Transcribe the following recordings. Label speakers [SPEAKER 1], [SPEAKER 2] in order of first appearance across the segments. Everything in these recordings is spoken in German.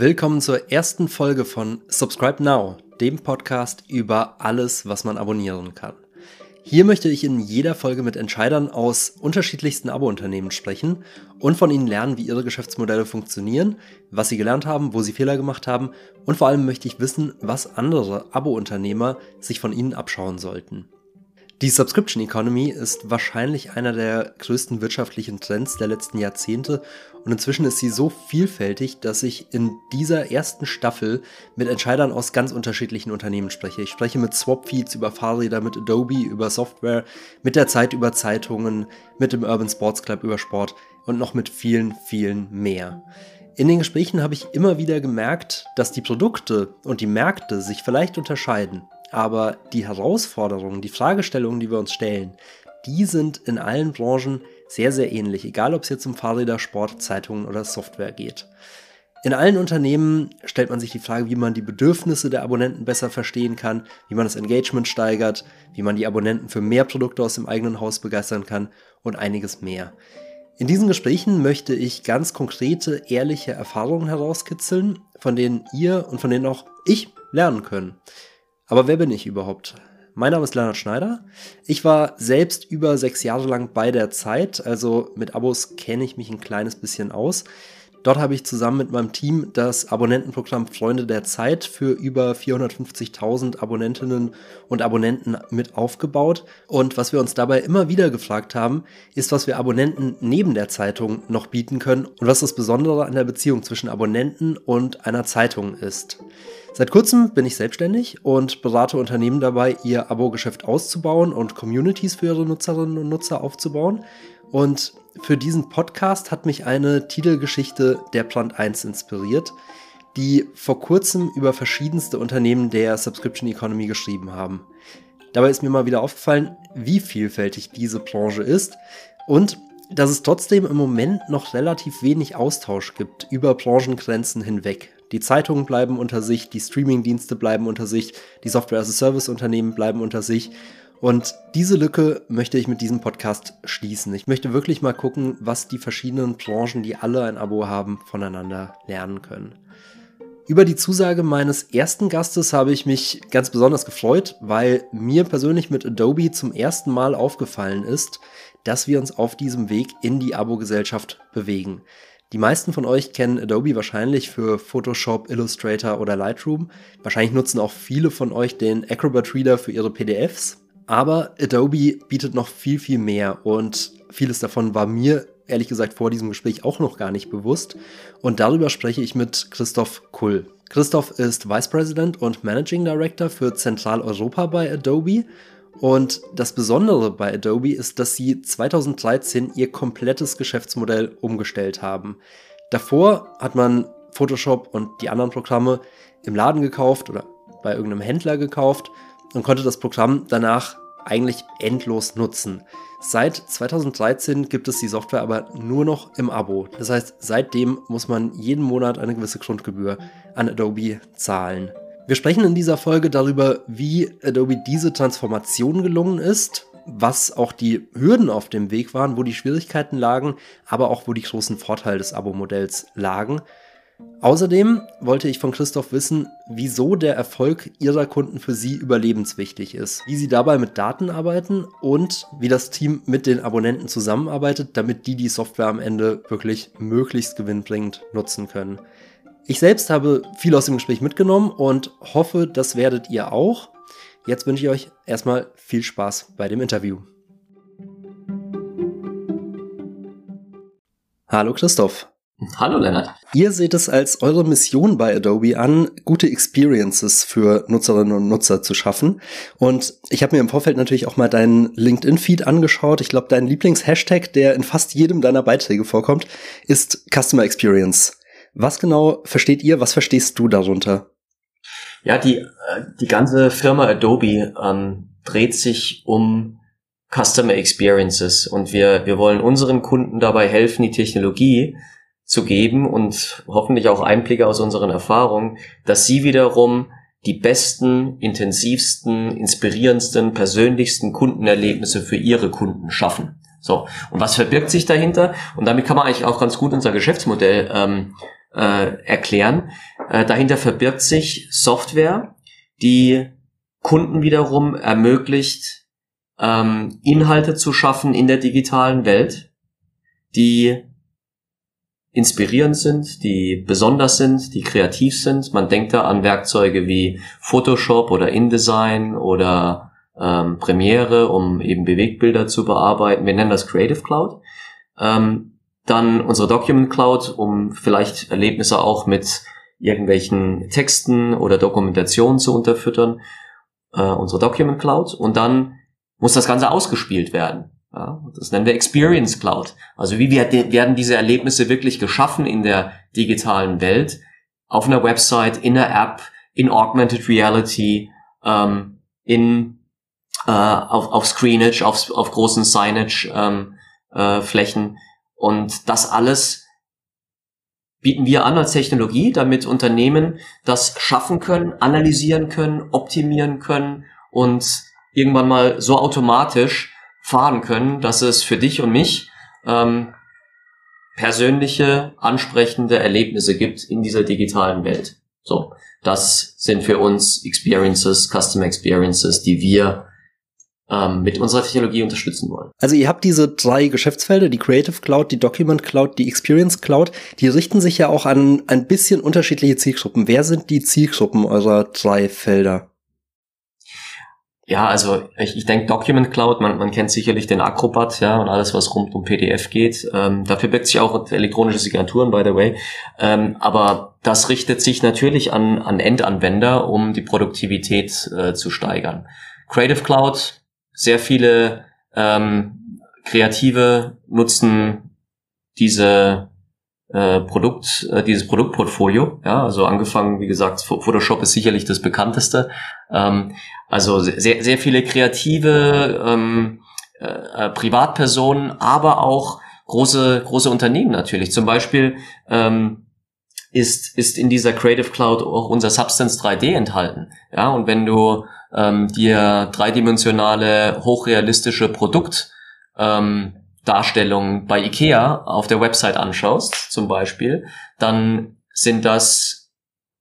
[SPEAKER 1] Willkommen zur ersten Folge von Subscribe Now, dem Podcast über alles, was man abonnieren kann. Hier möchte ich in jeder Folge mit Entscheidern aus unterschiedlichsten Abo-Unternehmen sprechen und von ihnen lernen, wie ihre Geschäftsmodelle funktionieren, was sie gelernt haben, wo sie Fehler gemacht haben und vor allem möchte ich wissen, was andere Abo-Unternehmer sich von ihnen abschauen sollten. Die Subscription Economy ist wahrscheinlich einer der größten wirtschaftlichen Trends der letzten Jahrzehnte und inzwischen ist sie so vielfältig, dass ich in dieser ersten Staffel mit Entscheidern aus ganz unterschiedlichen Unternehmen spreche. Ich spreche mit Swapfeeds über Fahrräder, mit Adobe über Software, mit der Zeit über Zeitungen, mit dem Urban Sports Club über Sport und noch mit vielen, vielen mehr. In den Gesprächen habe ich immer wieder gemerkt, dass die Produkte und die Märkte sich vielleicht unterscheiden. Aber die Herausforderungen, die Fragestellungen, die wir uns stellen, die sind in allen Branchen sehr, sehr ähnlich, egal ob es jetzt um Fahrräder, Sport, Zeitungen oder Software geht. In allen Unternehmen stellt man sich die Frage, wie man die Bedürfnisse der Abonnenten besser verstehen kann, wie man das Engagement steigert, wie man die Abonnenten für mehr Produkte aus dem eigenen Haus begeistern kann und einiges mehr. In diesen Gesprächen möchte ich ganz konkrete, ehrliche Erfahrungen herauskitzeln, von denen ihr und von denen auch ich lernen können. Aber wer bin ich überhaupt? Mein Name ist Leonard Schneider. Ich war selbst über sechs Jahre lang bei der Zeit, also mit Abos kenne ich mich ein kleines bisschen aus. Dort habe ich zusammen mit meinem Team das Abonnentenprogramm Freunde der Zeit für über 450.000 Abonnentinnen und Abonnenten mit aufgebaut. Und was wir uns dabei immer wieder gefragt haben, ist, was wir Abonnenten neben der Zeitung noch bieten können und was das Besondere an der Beziehung zwischen Abonnenten und einer Zeitung ist. Seit kurzem bin ich selbstständig und berate Unternehmen dabei, ihr Abo-Geschäft auszubauen und Communities für ihre Nutzerinnen und Nutzer aufzubauen. Und für diesen Podcast hat mich eine Titelgeschichte der Plant 1 inspiriert, die vor kurzem über verschiedenste Unternehmen der Subscription Economy geschrieben haben. Dabei ist mir mal wieder aufgefallen, wie vielfältig diese Branche ist und dass es trotzdem im Moment noch relativ wenig Austausch gibt über Branchengrenzen hinweg. Die Zeitungen bleiben unter sich, die Streamingdienste bleiben unter sich, die Software-as-a-Service-Unternehmen bleiben unter sich. Und diese Lücke möchte ich mit diesem Podcast schließen. Ich möchte wirklich mal gucken, was die verschiedenen Branchen, die alle ein Abo haben, voneinander lernen können. Über die Zusage meines ersten Gastes habe ich mich ganz besonders gefreut, weil mir persönlich mit Adobe zum ersten Mal aufgefallen ist, dass wir uns auf diesem Weg in die Abo-Gesellschaft bewegen. Die meisten von euch kennen Adobe wahrscheinlich für Photoshop, Illustrator oder Lightroom. Wahrscheinlich nutzen auch viele von euch den Acrobat Reader für ihre PDFs. Aber Adobe bietet noch viel, viel mehr und vieles davon war mir ehrlich gesagt vor diesem Gespräch auch noch gar nicht bewusst. Und darüber spreche ich mit Christoph Kull. Christoph ist Vice President und Managing Director für Zentraleuropa bei Adobe und das Besondere bei Adobe ist, dass sie 2013 ihr komplettes Geschäftsmodell umgestellt haben. Davor hat man Photoshop und die anderen Programme im Laden gekauft oder bei irgendeinem Händler gekauft und konnte das Programm danach eigentlich endlos nutzen. Seit 2013 gibt es die Software aber nur noch im Abo. Das heißt, seitdem muss man jeden Monat eine gewisse Grundgebühr an Adobe zahlen. Wir sprechen in dieser Folge darüber, wie Adobe diese Transformation gelungen ist, was auch die Hürden auf dem Weg waren, wo die Schwierigkeiten lagen, aber auch wo die großen Vorteile des Abo-Modells lagen. Außerdem wollte ich von Christoph wissen, wieso der Erfolg ihrer Kunden für sie überlebenswichtig ist, wie sie dabei mit Daten arbeiten und wie das Team mit den Abonnenten zusammenarbeitet, damit die die Software am Ende wirklich möglichst gewinnbringend nutzen können. Ich selbst habe viel aus dem Gespräch mitgenommen und hoffe, das werdet ihr auch. Jetzt wünsche ich euch erstmal viel Spaß bei dem Interview. Hallo Christoph.
[SPEAKER 2] Hallo Lennart.
[SPEAKER 1] Ihr seht es als eure Mission bei Adobe an, gute Experiences für Nutzerinnen und Nutzer zu schaffen. Und ich habe mir im Vorfeld natürlich auch mal deinen LinkedIn-Feed angeschaut. Ich glaube, dein Lieblings-Hashtag, der in fast jedem deiner Beiträge vorkommt, ist Customer Experience. Was genau versteht ihr? Was verstehst du darunter?
[SPEAKER 2] Ja, die, äh, die ganze Firma Adobe ähm, dreht sich um Customer Experiences und wir, wir wollen unseren Kunden dabei helfen, die Technologie zu geben und hoffentlich auch Einblicke aus unseren Erfahrungen, dass sie wiederum die besten, intensivsten, inspirierendsten, persönlichsten Kundenerlebnisse für ihre Kunden schaffen. So, und was verbirgt sich dahinter? Und damit kann man eigentlich auch ganz gut unser Geschäftsmodell ähm, äh, erklären. Äh, dahinter verbirgt sich Software, die Kunden wiederum ermöglicht, ähm, Inhalte zu schaffen in der digitalen Welt, die inspirierend sind, die besonders sind, die kreativ sind. Man denkt da an Werkzeuge wie Photoshop oder InDesign oder ähm, Premiere, um eben Bewegbilder zu bearbeiten. Wir nennen das Creative Cloud. Ähm, dann unsere Document Cloud, um vielleicht Erlebnisse auch mit irgendwelchen Texten oder Dokumentationen zu unterfüttern. Äh, unsere Document Cloud. Und dann muss das Ganze ausgespielt werden. Ja, das nennen wir Experience Cloud. Also wie werden diese Erlebnisse wirklich geschaffen in der digitalen Welt, auf einer Website, in einer App, in Augmented Reality, ähm, in äh, auf, auf Screenage, auf, auf großen Signage ähm, äh, und das alles bieten wir an als Technologie, damit Unternehmen das schaffen können, analysieren können, optimieren können und irgendwann mal so automatisch fahren können, dass es für dich und mich ähm, persönliche, ansprechende Erlebnisse gibt in dieser digitalen Welt. So, das sind für uns Experiences, Customer Experiences, die wir ähm, mit unserer Technologie unterstützen wollen.
[SPEAKER 1] Also ihr habt diese drei Geschäftsfelder, die Creative Cloud, die Document Cloud, die Experience Cloud, die richten sich ja auch an ein bisschen unterschiedliche Zielgruppen. Wer sind die Zielgruppen eurer drei Felder?
[SPEAKER 2] Ja, also ich, ich denke Document Cloud, man, man kennt sicherlich den Acrobat, ja, und alles, was rund um PDF geht. Ähm, dafür birgt sich auch elektronische Signaturen, by the way. Ähm, aber das richtet sich natürlich an, an Endanwender, um die Produktivität äh, zu steigern. Creative Cloud, sehr viele ähm, Kreative nutzen diese äh, Produkt, äh, dieses Produktportfolio. Ja, also angefangen, wie gesagt, Photoshop ist sicherlich das bekannteste. Ähm, also sehr, sehr viele kreative ähm, äh, äh, Privatpersonen, aber auch große, große Unternehmen natürlich. Zum Beispiel ähm, ist, ist in dieser Creative Cloud auch unser Substance 3D enthalten. Ja, und wenn du ähm, dir dreidimensionale, hochrealistische Produkt ähm, Darstellung bei IKEA auf der Website anschaust, zum Beispiel, dann sind das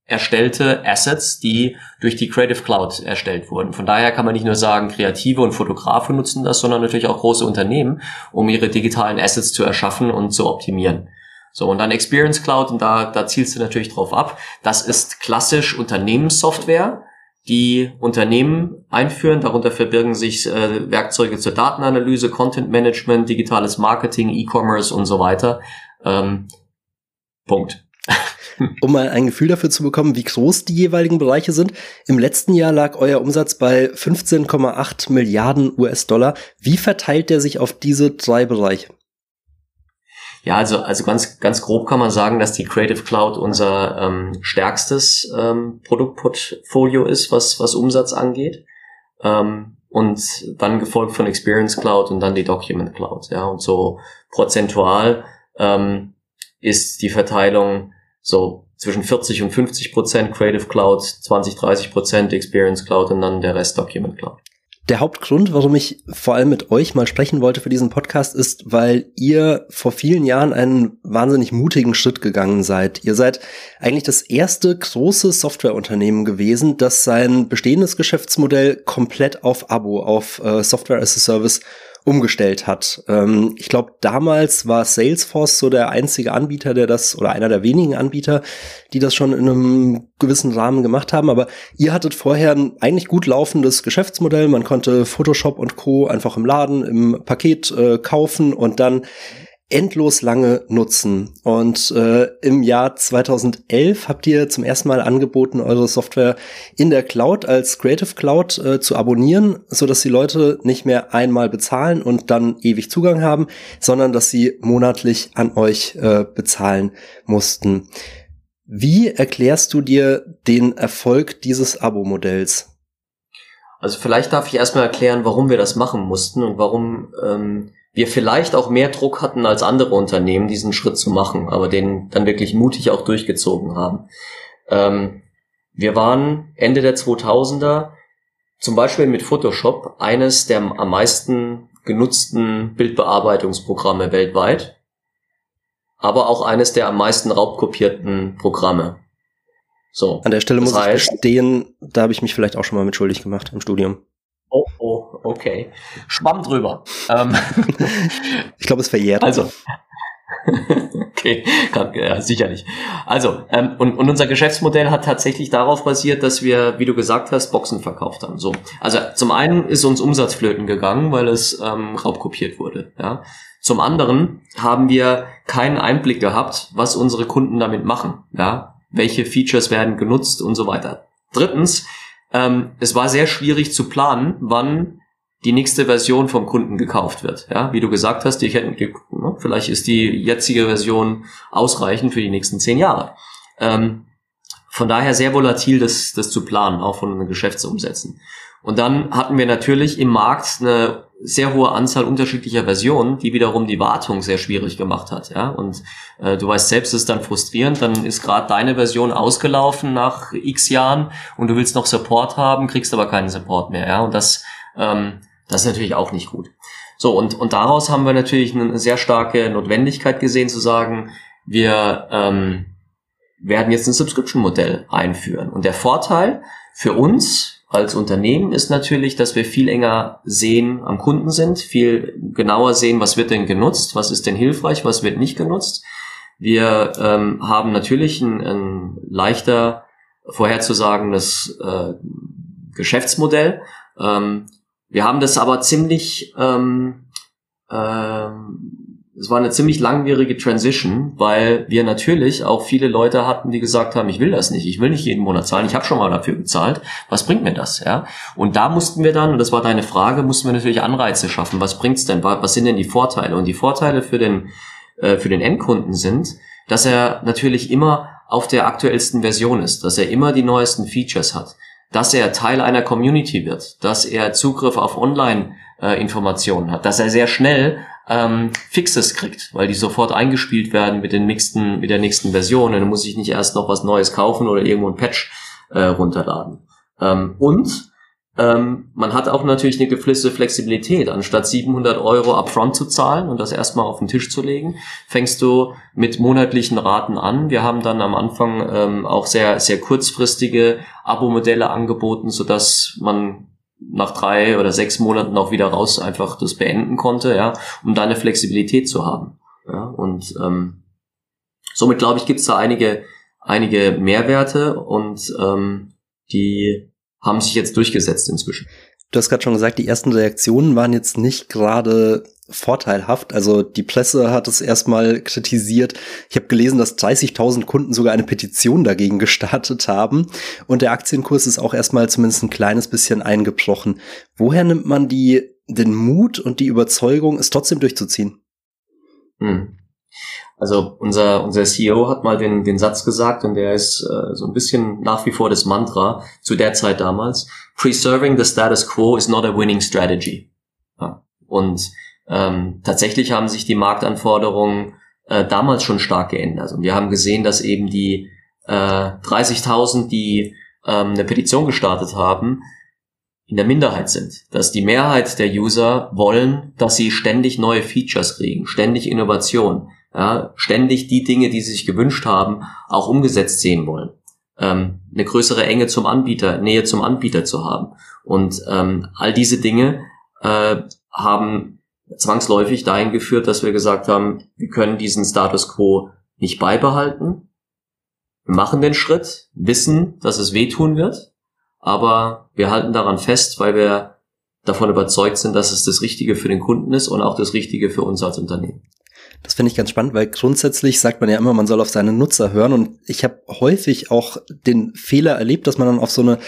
[SPEAKER 2] erstellte Assets, die durch die Creative Cloud erstellt wurden. Von daher kann man nicht nur sagen, Kreative und Fotografen nutzen das, sondern natürlich auch große Unternehmen, um ihre digitalen Assets zu erschaffen und zu optimieren. So, und dann Experience Cloud, und da, da zielst du natürlich drauf ab. Das ist klassisch Unternehmenssoftware, die Unternehmen einführen. Darunter verbirgen sich äh, Werkzeuge zur Datenanalyse, Content Management, digitales Marketing, E-Commerce und so weiter. Ähm, Punkt.
[SPEAKER 1] um mal ein Gefühl dafür zu bekommen, wie groß die jeweiligen Bereiche sind. Im letzten Jahr lag euer Umsatz bei 15,8 Milliarden US-Dollar. Wie verteilt der sich auf diese drei Bereiche?
[SPEAKER 2] Ja, also, also ganz, ganz grob kann man sagen, dass die Creative Cloud unser ähm, stärkstes ähm, Produktportfolio ist, was, was Umsatz angeht. Ähm, und dann gefolgt von Experience Cloud und dann die Document Cloud. Ja, und so prozentual ähm, ist die Verteilung so zwischen 40 und 50 Prozent Creative Cloud, 20, 30 Prozent Experience Cloud und dann der Rest Document Cloud.
[SPEAKER 1] Der Hauptgrund, warum ich vor allem mit euch mal sprechen wollte für diesen Podcast, ist, weil ihr vor vielen Jahren einen wahnsinnig mutigen Schritt gegangen seid. Ihr seid eigentlich das erste große Softwareunternehmen gewesen, das sein bestehendes Geschäftsmodell komplett auf Abo, auf äh, Software as a Service umgestellt hat. Ähm, ich glaube, damals war Salesforce so der einzige Anbieter, der das, oder einer der wenigen Anbieter, die das schon in einem gewissen Rahmen gemacht haben. Aber ihr hattet vorher ein eigentlich gut laufendes Geschäftsmodell. Man konnte Photoshop und Co. einfach im Laden, im Paket äh, kaufen und dann endlos lange nutzen. Und äh, im Jahr 2011 habt ihr zum ersten Mal angeboten, eure Software in der Cloud als Creative Cloud äh, zu abonnieren, so dass die Leute nicht mehr einmal bezahlen und dann ewig Zugang haben, sondern dass sie monatlich an euch äh, bezahlen mussten. Wie erklärst du dir den Erfolg dieses Abo-Modells?
[SPEAKER 2] Also vielleicht darf ich erstmal erklären, warum wir das machen mussten und warum ähm, wir vielleicht auch mehr Druck hatten als andere Unternehmen, diesen Schritt zu machen, aber den dann wirklich mutig auch durchgezogen haben. Ähm, wir waren Ende der 2000er zum Beispiel mit Photoshop eines der am meisten genutzten Bildbearbeitungsprogramme weltweit. aber auch eines der am meisten raubkopierten Programme.
[SPEAKER 1] So. An der Stelle muss heißt, ich gestehen, da habe ich mich vielleicht auch schon mal mit schuldig gemacht im Studium.
[SPEAKER 2] Okay. Schwamm drüber. Ähm,
[SPEAKER 1] ich glaube, es verjährt.
[SPEAKER 2] Also, okay, kann, ja, sicherlich. Also, ähm, und, und unser Geschäftsmodell hat tatsächlich darauf basiert, dass wir, wie du gesagt hast, Boxen verkauft haben. So, also zum einen ist uns Umsatzflöten gegangen, weil es ähm, raubkopiert wurde. Ja. Zum anderen haben wir keinen Einblick gehabt, was unsere Kunden damit machen. Ja, welche Features werden genutzt und so weiter. Drittens, ähm, es war sehr schwierig zu planen, wann die nächste Version vom Kunden gekauft wird. Ja, wie du gesagt hast, die hätten, ne, vielleicht ist die jetzige Version ausreichend für die nächsten zehn Jahre. Ähm, von daher sehr volatil, das, das zu planen, auch von Geschäftsumsätzen. Und dann hatten wir natürlich im Markt eine sehr hohe Anzahl unterschiedlicher Versionen, die wiederum die Wartung sehr schwierig gemacht hat. Ja? Und äh, du weißt selbst, es ist dann frustrierend, dann ist gerade deine Version ausgelaufen nach x Jahren und du willst noch Support haben, kriegst aber keinen Support mehr. Ja? Und das ähm, das ist natürlich auch nicht gut. So, und, und daraus haben wir natürlich eine sehr starke Notwendigkeit gesehen zu sagen, wir ähm, werden jetzt ein Subscription-Modell einführen. Und der Vorteil für uns als Unternehmen ist natürlich, dass wir viel enger sehen am Kunden sind, viel genauer sehen, was wird denn genutzt, was ist denn hilfreich, was wird nicht genutzt. Wir ähm, haben natürlich ein, ein leichter vorherzusagendes äh, Geschäftsmodell. Ähm, wir haben das aber ziemlich, ähm, ähm, es war eine ziemlich langwierige Transition, weil wir natürlich auch viele Leute hatten, die gesagt haben, ich will das nicht, ich will nicht jeden Monat zahlen, ich habe schon mal dafür bezahlt, was bringt mir das, ja? Und da mussten wir dann, und das war deine Frage, mussten wir natürlich Anreize schaffen, was bringt's denn, was sind denn die Vorteile? Und die Vorteile für den, äh, für den Endkunden sind, dass er natürlich immer auf der aktuellsten Version ist, dass er immer die neuesten Features hat, dass er Teil einer Community wird, dass er Zugriff auf Online-Informationen hat, dass er sehr schnell ähm, Fixes kriegt, weil die sofort eingespielt werden mit den nächsten, mit der nächsten Version. Und dann muss ich nicht erst noch was Neues kaufen oder irgendwo ein Patch äh, runterladen. Ähm, und ähm, man hat auch natürlich eine geflissene Flexibilität. Anstatt 700 Euro upfront zu zahlen und das erstmal auf den Tisch zu legen, fängst du mit monatlichen Raten an. Wir haben dann am Anfang ähm, auch sehr, sehr kurzfristige Abo-Modelle angeboten, sodass man nach drei oder sechs Monaten auch wieder raus einfach das beenden konnte, ja, um da eine Flexibilität zu haben. Ja, und ähm, somit glaube ich, gibt es da einige, einige Mehrwerte und ähm, die haben sich jetzt durchgesetzt inzwischen.
[SPEAKER 1] Du hast gerade schon gesagt, die ersten Reaktionen waren jetzt nicht gerade vorteilhaft. Also die Presse hat es erstmal kritisiert. Ich habe gelesen, dass 30.000 Kunden sogar eine Petition dagegen gestartet haben. Und der Aktienkurs ist auch erstmal zumindest ein kleines bisschen eingebrochen. Woher nimmt man die, den Mut und die Überzeugung, es trotzdem durchzuziehen?
[SPEAKER 2] Hm. Also unser, unser CEO hat mal den, den Satz gesagt und der ist äh, so ein bisschen nach wie vor das Mantra zu der Zeit damals. Preserving the status quo is not a winning strategy. Ja. Und ähm, tatsächlich haben sich die Marktanforderungen äh, damals schon stark geändert. Und wir haben gesehen, dass eben die äh, 30.000, die ähm, eine Petition gestartet haben, in der Minderheit sind. Dass die Mehrheit der User wollen, dass sie ständig neue Features kriegen, ständig Innovation ja, ständig die Dinge, die sie sich gewünscht haben, auch umgesetzt sehen wollen. Ähm, eine größere Enge zum Anbieter, Nähe zum Anbieter zu haben. Und ähm, all diese Dinge äh, haben zwangsläufig dahin geführt, dass wir gesagt haben, wir können diesen Status quo nicht beibehalten. Wir machen den Schritt, wissen, dass es wehtun wird, aber wir halten daran fest, weil wir davon überzeugt sind, dass es das Richtige für den Kunden ist und auch das Richtige für uns als Unternehmen.
[SPEAKER 1] Das finde ich ganz spannend, weil grundsätzlich sagt man ja immer, man soll auf seine Nutzer hören. Und ich habe häufig auch den Fehler erlebt, dass man dann auf so eine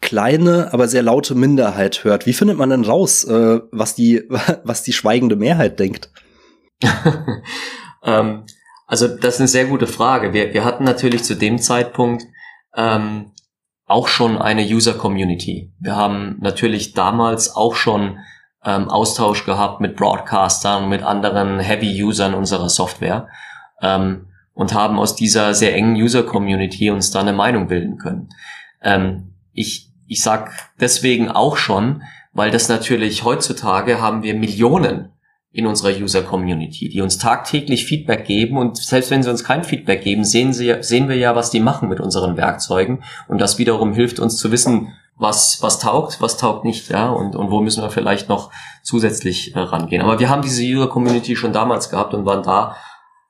[SPEAKER 1] kleine, aber sehr laute Minderheit hört. Wie findet man denn raus, äh, was die, was die schweigende Mehrheit denkt?
[SPEAKER 2] ähm, also das ist eine sehr gute Frage. Wir, wir hatten natürlich zu dem Zeitpunkt ähm, auch schon eine User Community. Wir haben natürlich damals auch schon ähm, Austausch gehabt mit Broadcastern, mit anderen Heavy-Usern unserer Software ähm, und haben aus dieser sehr engen User-Community uns da eine Meinung bilden können. Ähm, ich, ich sag deswegen auch schon, weil das natürlich heutzutage haben wir Millionen in unserer User Community, die uns tagtäglich Feedback geben und selbst wenn sie uns kein Feedback geben, sehen, sie, sehen wir ja, was die machen mit unseren Werkzeugen und das wiederum hilft uns zu wissen, was, was taugt, was taugt nicht, ja, und, und wo müssen wir vielleicht noch zusätzlich äh, rangehen. Aber wir haben diese User Community schon damals gehabt und waren da,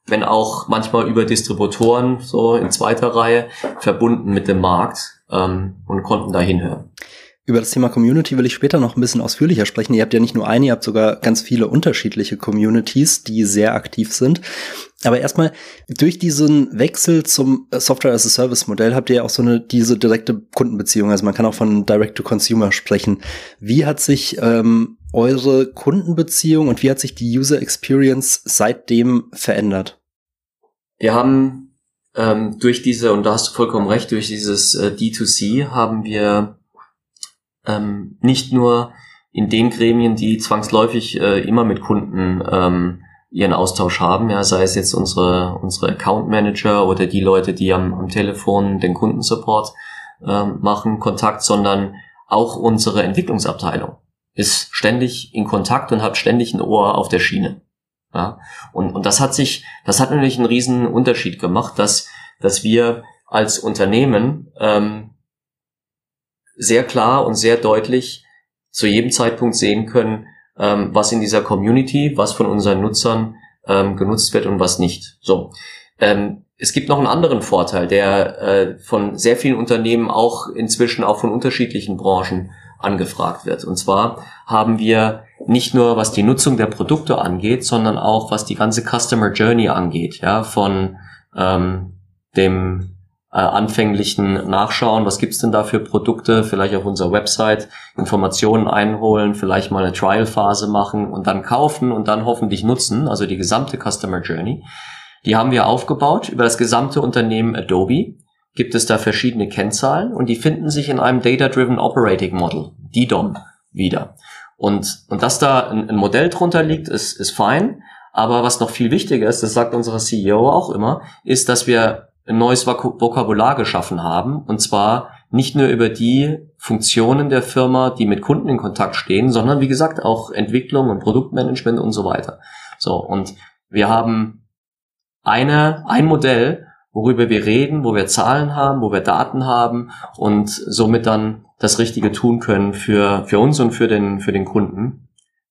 [SPEAKER 2] wenn auch manchmal über Distributoren, so in zweiter Reihe, verbunden mit dem Markt ähm, und konnten da hinhören.
[SPEAKER 1] Über das Thema Community will ich später noch ein bisschen ausführlicher sprechen. Ihr habt ja nicht nur eine, ihr habt sogar ganz viele unterschiedliche Communities, die sehr aktiv sind. Aber erstmal, durch diesen Wechsel zum Software as a Service Modell habt ihr ja auch so eine, diese direkte Kundenbeziehung. Also man kann auch von Direct to Consumer sprechen. Wie hat sich ähm, eure Kundenbeziehung und wie hat sich die User Experience seitdem verändert?
[SPEAKER 2] Wir haben ähm, durch diese, und da hast du vollkommen recht, durch dieses äh, D2C haben wir ähm, nicht nur in den Gremien, die zwangsläufig äh, immer mit Kunden ähm, ihren Austausch haben, ja, sei es jetzt unsere, unsere Account Manager oder die Leute, die am, am Telefon den Kundensupport ähm, machen, Kontakt, sondern auch unsere Entwicklungsabteilung ist ständig in Kontakt und hat ständig ein Ohr auf der Schiene. Ja, und, und das hat sich, das hat natürlich einen riesen Unterschied gemacht, dass, dass wir als Unternehmen ähm, sehr klar und sehr deutlich zu jedem Zeitpunkt sehen können, ähm, was in dieser Community, was von unseren Nutzern ähm, genutzt wird und was nicht. So. Ähm, es gibt noch einen anderen Vorteil, der äh, von sehr vielen Unternehmen auch inzwischen auch von unterschiedlichen Branchen angefragt wird. Und zwar haben wir nicht nur was die Nutzung der Produkte angeht, sondern auch was die ganze Customer Journey angeht, ja, von ähm, dem äh, anfänglichen Nachschauen, was gibt's denn da für Produkte, vielleicht auf unserer Website Informationen einholen, vielleicht mal eine Trial-Phase machen und dann kaufen und dann hoffentlich nutzen, also die gesamte Customer Journey. Die haben wir aufgebaut über das gesamte Unternehmen Adobe. Gibt es da verschiedene Kennzahlen und die finden sich in einem Data-Driven Operating Model, DDOM, wieder. Und, und dass da ein, ein Modell drunter liegt, ist, ist fein. Aber was noch viel wichtiger ist, das sagt unser CEO auch immer, ist, dass wir ein neues Vokabular geschaffen haben. Und zwar nicht nur über die Funktionen der Firma, die mit Kunden in Kontakt stehen, sondern wie gesagt auch Entwicklung und Produktmanagement und so weiter. So, und wir haben eine, ein Modell, worüber wir reden, wo wir Zahlen haben, wo wir Daten haben und somit dann das Richtige tun können für, für uns und für den, für den Kunden.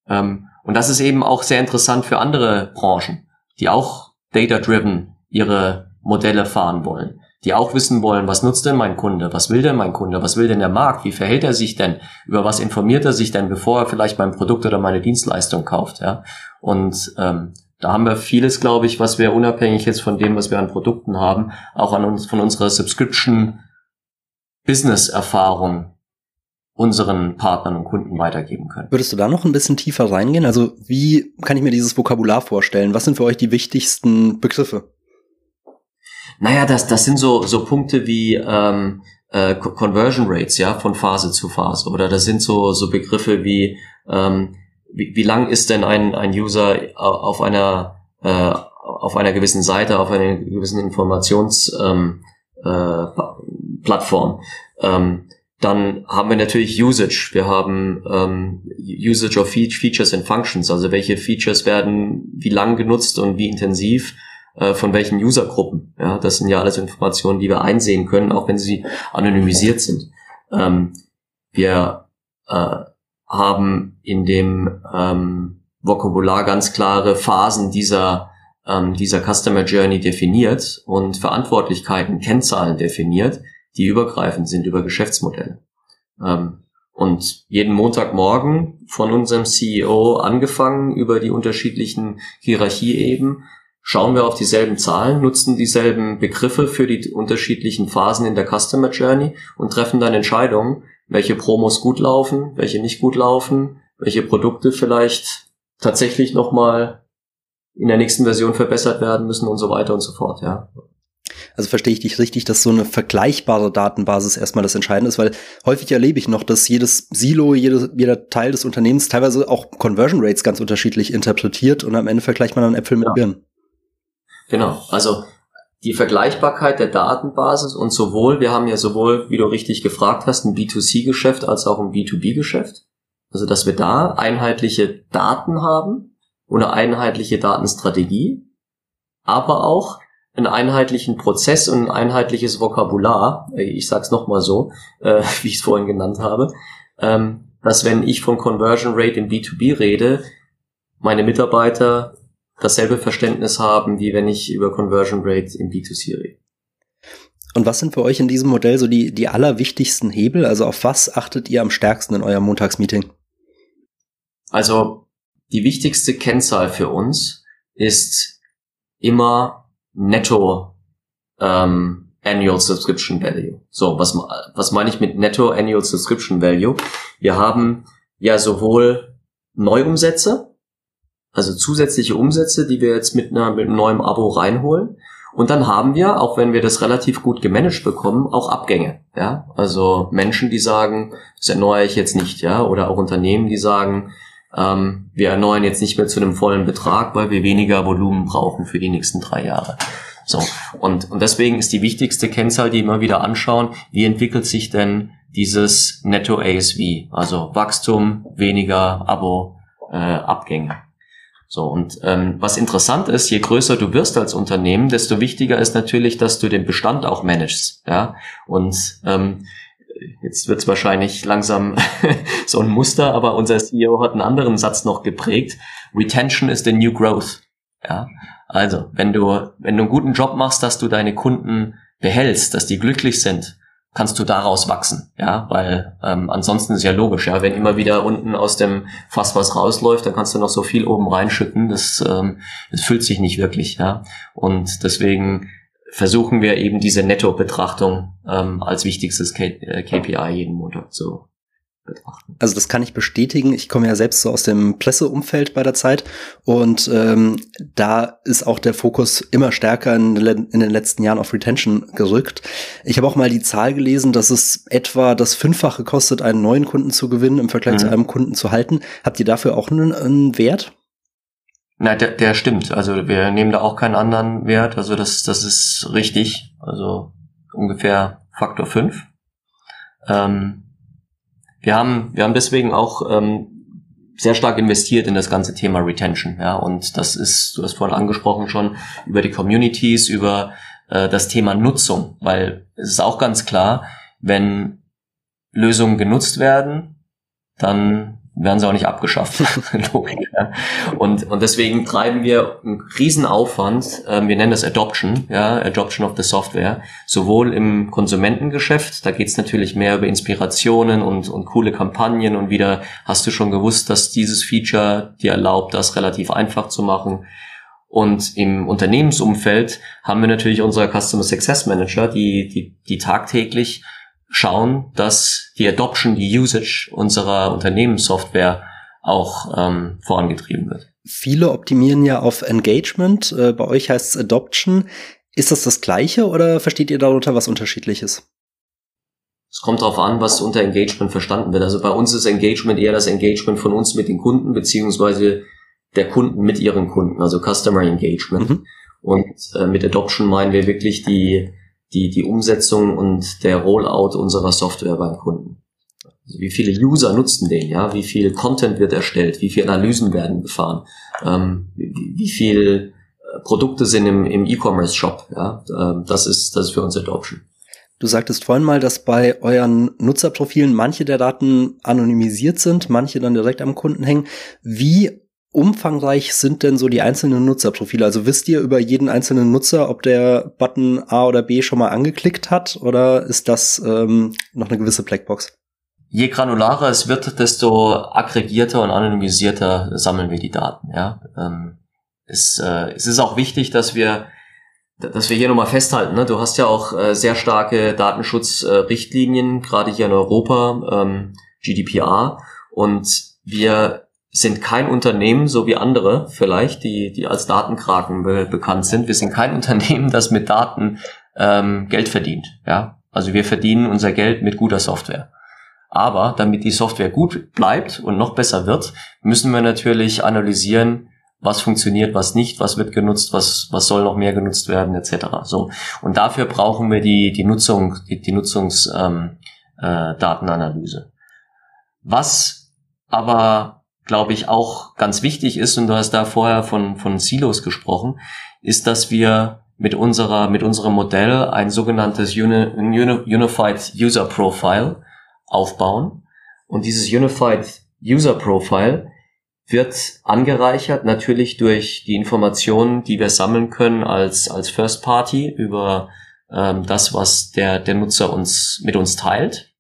[SPEAKER 2] Ähm, und das ist eben auch sehr interessant für andere Branchen, die auch data-driven ihre Modelle fahren wollen, die auch wissen wollen, was nutzt denn mein Kunde, was will denn mein Kunde, was will denn der Markt, wie verhält er sich denn, über was informiert er sich denn, bevor er vielleicht mein Produkt oder meine Dienstleistung kauft, ja. Und ähm, da haben wir vieles, glaube ich, was wir unabhängig jetzt von dem, was wir an Produkten haben, auch an uns von unserer Subscription Business Erfahrung unseren Partnern und Kunden weitergeben können.
[SPEAKER 1] Würdest du da noch ein bisschen tiefer reingehen? Also wie kann ich mir dieses Vokabular vorstellen? Was sind für euch die wichtigsten Begriffe?
[SPEAKER 2] Naja, das, das sind so, so Punkte wie ähm, äh, Conversion Rates, ja, von Phase zu Phase. Oder das sind so, so Begriffe wie, ähm, wie, wie lang ist denn ein, ein User auf einer, äh, auf einer gewissen Seite, auf einer gewissen Informationsplattform. Ähm, äh, Plattform. ähm, dann haben wir natürlich Usage. Wir haben ähm, Usage of Features and Functions, also welche Features werden wie lang genutzt und wie intensiv äh, von welchen Usergruppen. Ja, das sind ja alles Informationen, die wir einsehen können, auch wenn sie anonymisiert sind. Ähm, wir äh, haben in dem ähm, Vokabular ganz klare Phasen dieser ähm, dieser Customer Journey definiert und Verantwortlichkeiten, Kennzahlen definiert, die übergreifend sind über Geschäftsmodelle. Ähm, und jeden Montagmorgen von unserem CEO angefangen über die unterschiedlichen Hierarchieeben schauen wir auf dieselben Zahlen, nutzen dieselben Begriffe für die unterschiedlichen Phasen in der Customer Journey und treffen dann Entscheidungen, welche Promos gut laufen, welche nicht gut laufen, welche Produkte vielleicht tatsächlich nochmal in der nächsten Version verbessert werden müssen und so weiter und so fort, ja.
[SPEAKER 1] Also verstehe ich dich richtig, dass so eine vergleichbare Datenbasis erstmal das Entscheidende ist, weil häufig erlebe ich noch, dass jedes Silo, jede, jeder Teil des Unternehmens teilweise auch Conversion Rates ganz unterschiedlich interpretiert und am Ende vergleicht man dann Äpfel mit ja. Birnen.
[SPEAKER 2] Genau, also die Vergleichbarkeit der Datenbasis und sowohl, wir haben ja sowohl, wie du richtig gefragt hast, ein B2C-Geschäft als auch ein B2B-Geschäft. Also dass wir da einheitliche Daten haben, und eine einheitliche Datenstrategie, aber auch einen einheitlichen Prozess und ein einheitliches Vokabular, äh, ich sag's nochmal so, äh, wie ich es vorhin genannt habe, ähm, dass wenn ich von Conversion Rate im B2B rede, meine Mitarbeiter dasselbe Verständnis haben, wie wenn ich über Conversion Rate im B2C rede.
[SPEAKER 1] Und was sind für euch in diesem Modell so die, die allerwichtigsten Hebel? Also auf was achtet ihr am stärksten in eurem Montagsmeeting?
[SPEAKER 2] Also die wichtigste Kennzahl für uns ist immer Netto ähm, Annual Subscription Value. So, was, was meine ich mit Netto Annual Subscription Value? Wir haben ja sowohl Neuumsätze, also zusätzliche Umsätze, die wir jetzt mit, einer, mit einem neuen Abo reinholen. Und dann haben wir, auch wenn wir das relativ gut gemanagt bekommen, auch Abgänge. Ja, also Menschen, die sagen, das erneuere ich jetzt nicht, ja, oder auch Unternehmen, die sagen, ähm, wir erneuern jetzt nicht mehr zu einem vollen Betrag, weil wir weniger Volumen brauchen für die nächsten drei Jahre. So. Und, und deswegen ist die wichtigste Kennzahl, die immer wieder anschauen, wie entwickelt sich denn dieses Netto ASV? Also Wachstum, weniger Abo, äh, Abgänge. So, und ähm, was interessant ist, je größer du wirst als Unternehmen, desto wichtiger ist natürlich, dass du den Bestand auch managst. Ja? Und ähm, jetzt wird es wahrscheinlich langsam so ein Muster, aber unser CEO hat einen anderen Satz noch geprägt. Retention is the new growth. Ja, also wenn du wenn du einen guten Job machst, dass du deine Kunden behältst, dass die glücklich sind, kannst du daraus wachsen, ja, weil ähm, ansonsten ist ja logisch, ja, wenn immer wieder unten aus dem Fass was rausläuft, dann kannst du noch so viel oben reinschütten, das ähm, das fühlt sich nicht wirklich, ja, und deswegen versuchen wir eben diese Netto-Betrachtung ähm, als wichtigstes K äh, KPI jeden Montag zu betrachten.
[SPEAKER 1] Also das kann ich bestätigen. Ich komme ja selbst so aus dem Presseumfeld bei der Zeit und ähm, da ist auch der Fokus immer stärker in, in, den letzten Jahren auf Retention gerückt. Ich habe auch mal die Zahl gelesen, dass es etwa das Fünffache kostet, einen neuen Kunden zu gewinnen im Vergleich mhm. zu einem Kunden zu halten. Habt ihr dafür auch einen, einen Wert?
[SPEAKER 2] Nein, der, der stimmt. Also wir nehmen da auch keinen anderen Wert. Also das, das ist richtig. Also ungefähr Faktor 5. Ähm, wir haben, wir haben deswegen auch ähm, sehr stark investiert in das ganze Thema Retention. Ja, und das ist, du hast vorhin angesprochen schon, über die Communities, über äh, das Thema Nutzung, weil es ist auch ganz klar, wenn Lösungen genutzt werden, dann werden sie auch nicht abgeschafft. Logik. Ja. Und, und deswegen treiben wir einen Riesenaufwand, ähm, wir nennen das Adoption, ja, Adoption of the Software, sowohl im Konsumentengeschäft, da geht's natürlich mehr über Inspirationen und, und coole Kampagnen und wieder hast du schon gewusst, dass dieses Feature dir erlaubt, das relativ einfach zu machen. Und im Unternehmensumfeld haben wir natürlich unsere Customer Success Manager, die, die, die tagtäglich schauen, dass die Adoption, die Usage unserer Unternehmenssoftware auch ähm, vorangetrieben wird.
[SPEAKER 1] Viele optimieren ja auf Engagement. Äh, bei euch heißt es Adoption. Ist das das Gleiche oder versteht ihr darunter was Unterschiedliches?
[SPEAKER 2] Es kommt darauf an, was unter Engagement verstanden wird. Also bei uns ist Engagement eher das Engagement von uns mit den Kunden, beziehungsweise der Kunden mit ihren Kunden, also Customer Engagement. Mhm. Und äh, mit Adoption meinen wir wirklich die, die, die Umsetzung und der Rollout unserer Software beim Kunden. Also wie viele User nutzen den, ja? Wie viel Content wird erstellt? Wie viele Analysen werden gefahren? Ähm, wie, wie viel äh, Produkte sind im, im E-Commerce-Shop, ja? Ähm, das ist, das ist für uns Adoption.
[SPEAKER 1] Du sagtest vorhin mal, dass bei euren Nutzerprofilen manche der Daten anonymisiert sind, manche dann direkt am Kunden hängen. Wie umfangreich sind denn so die einzelnen Nutzerprofile? Also wisst ihr über jeden einzelnen Nutzer, ob der Button A oder B schon mal angeklickt hat oder ist das ähm, noch eine gewisse Blackbox?
[SPEAKER 2] Je granularer es wird, desto aggregierter und anonymisierter sammeln wir die Daten. Ja, ähm, es, äh, es ist auch wichtig, dass wir dass wir hier nochmal festhalten, ne? du hast ja auch äh, sehr starke Datenschutzrichtlinien, äh, gerade hier in Europa, ähm, GDPR, und wir sind kein Unternehmen, so wie andere vielleicht, die, die als Datenkraken be bekannt sind. Wir sind kein Unternehmen, das mit Daten ähm, Geld verdient. Ja? Also wir verdienen unser Geld mit guter Software. Aber damit die Software gut bleibt und noch besser wird, müssen wir natürlich analysieren, was funktioniert, was nicht, was wird genutzt, was, was soll noch mehr genutzt werden, etc. So. Und dafür brauchen wir die, die Nutzung, die, die Nutzungsdatenanalyse. Ähm, äh, was aber glaube ich, auch ganz wichtig ist, und du hast da vorher von, von Silos gesprochen, ist, dass wir mit unserer, mit unserem Modell ein sogenanntes Uni, Unified User Profile aufbauen. Und dieses Unified User Profile wird angereichert natürlich durch die Informationen, die wir sammeln können als, als First Party über ähm, das, was der, der Nutzer uns, mit uns teilt.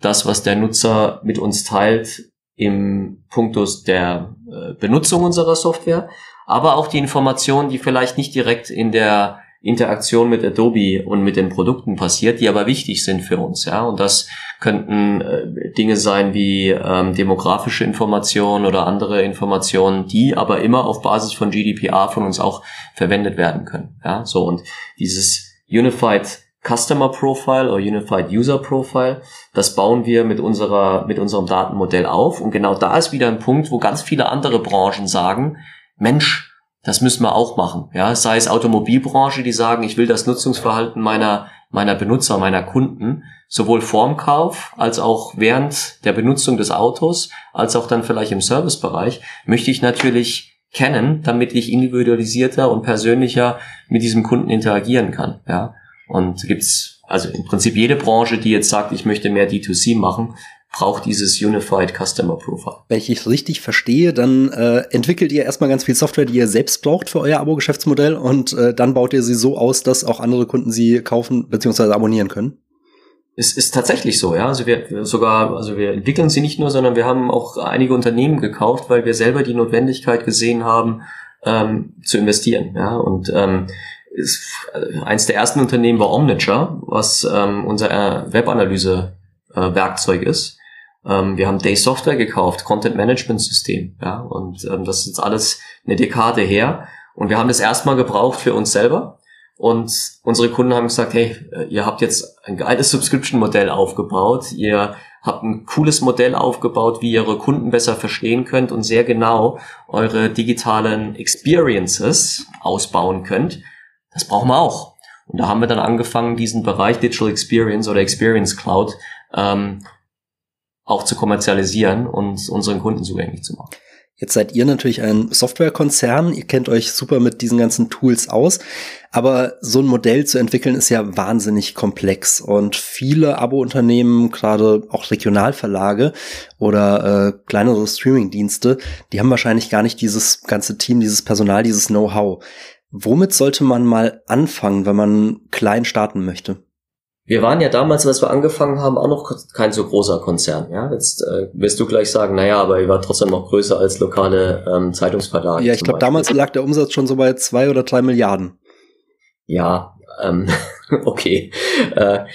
[SPEAKER 2] Das, was der Nutzer mit uns teilt im Punktus der äh, Benutzung unserer Software, aber auch die Informationen, die vielleicht nicht direkt in der Interaktion mit Adobe und mit den Produkten passiert, die aber wichtig sind für uns, ja. Und das könnten äh, Dinge sein wie ähm, demografische Informationen oder andere Informationen, die aber immer auf Basis von GDPR von uns auch verwendet werden können, ja. So und dieses Unified Customer Profile oder Unified User Profile. Das bauen wir mit unserer, mit unserem Datenmodell auf. Und genau da ist wieder ein Punkt, wo ganz viele andere Branchen sagen, Mensch, das müssen wir auch machen. Ja, sei es Automobilbranche, die sagen, ich will das Nutzungsverhalten meiner, meiner Benutzer, meiner Kunden, sowohl vorm Kauf als auch während der Benutzung des Autos, als auch dann vielleicht im Servicebereich, möchte ich natürlich kennen, damit ich individualisierter und persönlicher mit diesem Kunden interagieren kann. Ja, und gibt's also im Prinzip jede Branche, die jetzt sagt, ich möchte mehr D2C machen, braucht dieses Unified Customer Profile.
[SPEAKER 1] Wenn ich es richtig verstehe, dann äh, entwickelt ihr erstmal ganz viel Software, die ihr selbst braucht für euer Abo-Geschäftsmodell und äh, dann baut ihr sie so aus, dass auch andere Kunden sie kaufen bzw. abonnieren können.
[SPEAKER 2] Es ist tatsächlich so, ja. Also wir sogar, also wir entwickeln sie nicht nur, sondern wir haben auch einige Unternehmen gekauft, weil wir selber die Notwendigkeit gesehen haben, ähm, zu investieren. Ja. Und ähm, ist, äh, eins der ersten Unternehmen war Omniture, was ähm, unser äh, Webanalyse-Werkzeug äh, ist. Ähm, wir haben Day Software gekauft, Content Management System, ja, und ähm, das ist jetzt alles eine Dekade her. Und wir haben das erstmal gebraucht für uns selber. Und unsere Kunden haben gesagt, hey, äh, ihr habt jetzt ein geiles Subscription-Modell aufgebaut, ihr habt ein cooles Modell aufgebaut, wie ihr eure Kunden besser verstehen könnt und sehr genau eure digitalen Experiences ausbauen könnt. Das brauchen wir auch. Und da haben wir dann angefangen, diesen Bereich Digital Experience oder Experience Cloud ähm, auch zu kommerzialisieren und unseren Kunden zugänglich zu machen.
[SPEAKER 1] Jetzt seid ihr natürlich ein Softwarekonzern, ihr kennt euch super mit diesen ganzen Tools aus, aber so ein Modell zu entwickeln ist ja wahnsinnig komplex und viele Abo-Unternehmen, gerade auch Regionalverlage oder äh, kleinere Streaming-Dienste, die haben wahrscheinlich gar nicht dieses ganze Team, dieses Personal, dieses Know-how. Womit sollte man mal anfangen, wenn man klein starten möchte?
[SPEAKER 2] Wir waren ja damals, als wir angefangen haben, auch noch kein so großer Konzern. Ja, jetzt äh, wirst du gleich sagen, naja, aber ihr war trotzdem noch größer als lokale ähm, Zeitungsverlage.
[SPEAKER 1] Ja, ich glaube, damals lag der Umsatz schon so bei zwei oder drei Milliarden.
[SPEAKER 2] Ja, ähm, okay. Äh,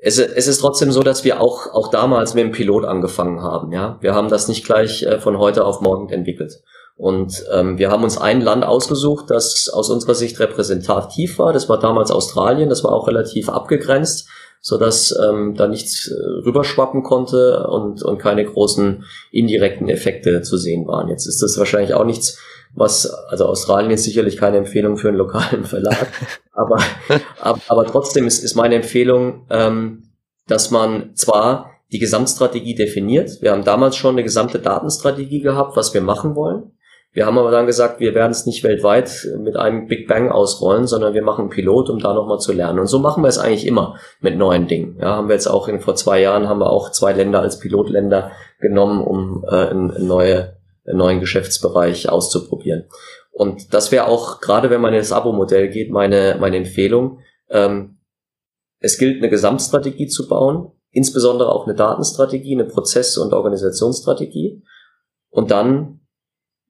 [SPEAKER 2] es, es ist trotzdem so, dass wir auch, auch damals mit dem Pilot angefangen haben. Ja, wir haben das nicht gleich äh, von heute auf morgen entwickelt. Und ähm, wir haben uns ein Land ausgesucht, das aus unserer Sicht repräsentativ war. Das war damals Australien. Das war auch relativ abgegrenzt, so dass ähm, da nichts äh, rüberschwappen konnte und, und keine großen indirekten Effekte zu sehen waren. Jetzt ist das wahrscheinlich auch nichts, was, also Australien ist sicherlich keine Empfehlung für einen lokalen Verlag, aber, aber, aber trotzdem ist, ist meine Empfehlung, ähm, dass man zwar die Gesamtstrategie definiert. Wir haben damals schon eine gesamte Datenstrategie gehabt, was wir machen wollen. Wir haben aber dann gesagt, wir werden es nicht weltweit mit einem Big Bang ausrollen, sondern wir machen Pilot, um da nochmal zu lernen. Und so machen wir es eigentlich immer mit neuen Dingen. Ja, haben wir jetzt auch in, vor zwei Jahren haben wir auch zwei Länder als Pilotländer genommen, um äh, einen, einen, neue, einen neuen Geschäftsbereich auszuprobieren. Und das wäre auch, gerade wenn man in das Abo-Modell geht, meine, meine Empfehlung. Ähm, es gilt, eine Gesamtstrategie zu bauen, insbesondere auch eine Datenstrategie, eine Prozess- und Organisationsstrategie. Und dann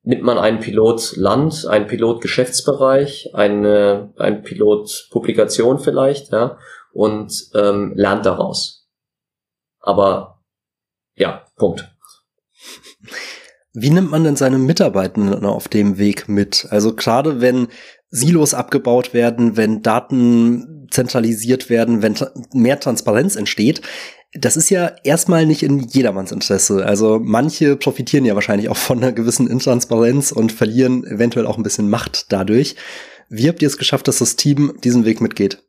[SPEAKER 2] nimmt man einen Pilot Land, einen Pilot Geschäftsbereich, eine, ein Pilot Publikation vielleicht, ja, und ähm, lernt daraus. Aber ja, Punkt.
[SPEAKER 1] Wie nimmt man denn seine Mitarbeitenden auf dem Weg mit? Also gerade wenn Silos abgebaut werden, wenn Daten zentralisiert werden, wenn mehr Transparenz entsteht, das ist ja erstmal nicht in jedermanns Interesse. Also manche profitieren ja wahrscheinlich auch von einer gewissen Intransparenz und verlieren eventuell auch ein bisschen Macht dadurch. Wie habt ihr es geschafft, dass das Team diesen Weg mitgeht?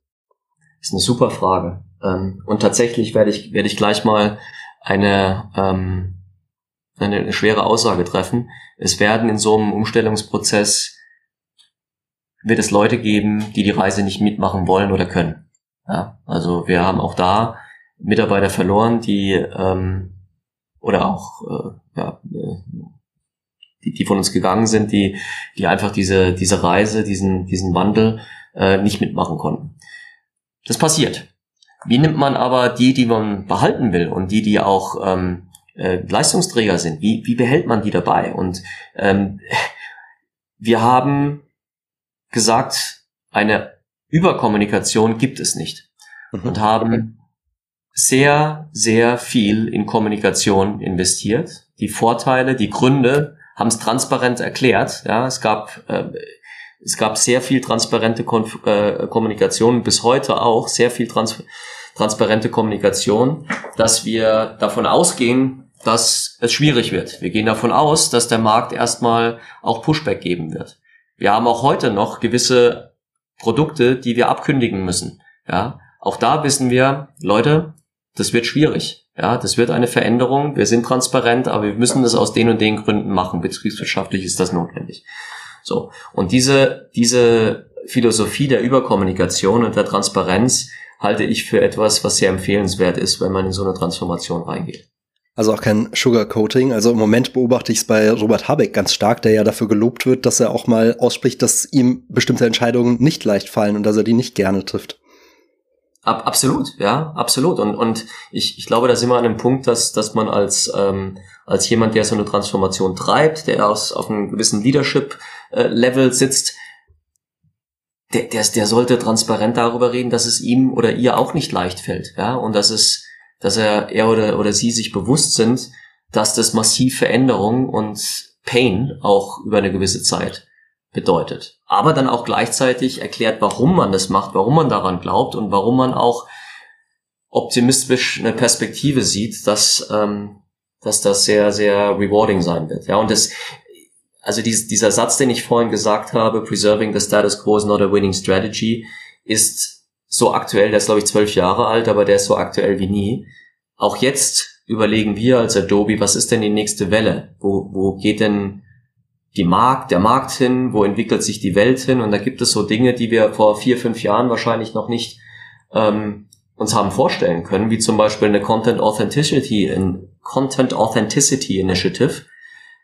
[SPEAKER 2] Das ist eine super Frage. Ähm, und tatsächlich werde ich, werde ich gleich mal eine, ähm, eine, eine schwere Aussage treffen. Es werden in so einem Umstellungsprozess wird es Leute geben, die die Reise nicht mitmachen wollen oder können. Ja, also wir haben auch da Mitarbeiter verloren, die ähm, oder auch äh, ja, äh, die, die von uns gegangen sind, die die einfach diese diese Reise, diesen diesen Wandel äh, nicht mitmachen konnten. Das passiert. Wie nimmt man aber die, die man behalten will und die, die auch ähm, äh, Leistungsträger sind? Wie, wie behält man die dabei? Und ähm, wir haben gesagt, eine Überkommunikation gibt es nicht mhm. und haben sehr, sehr viel in Kommunikation investiert. Die Vorteile, die Gründe haben es transparent erklärt. Ja, es gab äh, es gab sehr viel transparente Konf äh, Kommunikation, bis heute auch sehr viel trans transparente Kommunikation, dass wir davon ausgehen, dass es schwierig wird. Wir gehen davon aus, dass der Markt erstmal auch Pushback geben wird. Wir haben auch heute noch gewisse Produkte, die wir abkündigen müssen. Ja, auch da wissen wir, Leute, das wird schwierig. Ja, das wird eine Veränderung. Wir sind transparent, aber wir müssen das aus den und den Gründen machen. Betriebswirtschaftlich ist das notwendig. So. Und diese, diese Philosophie der Überkommunikation und der Transparenz halte ich für etwas, was sehr empfehlenswert ist, wenn man in so eine Transformation reingeht.
[SPEAKER 1] Also auch kein Sugarcoating. Also im Moment beobachte ich es bei Robert Habeck ganz stark, der ja dafür gelobt wird, dass er auch mal ausspricht, dass ihm bestimmte Entscheidungen nicht leicht fallen und dass er die nicht gerne trifft.
[SPEAKER 2] Ab, absolut, ja, absolut. Und, und ich, ich glaube, da sind wir an einem Punkt, dass, dass man als, ähm, als jemand, der so eine Transformation treibt, der aus, auf einem gewissen Leadership-Level äh, sitzt, der, der, der sollte transparent darüber reden, dass es ihm oder ihr auch nicht leicht fällt, ja, und dass es dass er, er oder, oder sie sich bewusst sind, dass das massiv Veränderung und Pain auch über eine gewisse Zeit bedeutet. Aber dann auch gleichzeitig erklärt, warum man das macht, warum man daran glaubt und warum man auch optimistisch eine Perspektive sieht, dass, ähm, dass das sehr, sehr rewarding sein wird. Ja, und das, also dies, dieser Satz, den ich vorhin gesagt habe, preserving the status quo is not a winning strategy, ist so aktuell, der ist glaube ich zwölf Jahre alt, aber der ist so aktuell wie nie. Auch jetzt überlegen wir als Adobe, was ist denn die nächste Welle? Wo, wo geht denn die Markt, der Markt hin? Wo entwickelt sich die Welt hin? Und da gibt es so Dinge, die wir vor vier, fünf Jahren wahrscheinlich noch nicht ähm, uns haben vorstellen können, wie zum Beispiel eine Content Authenticity, in Content Authenticity Initiative,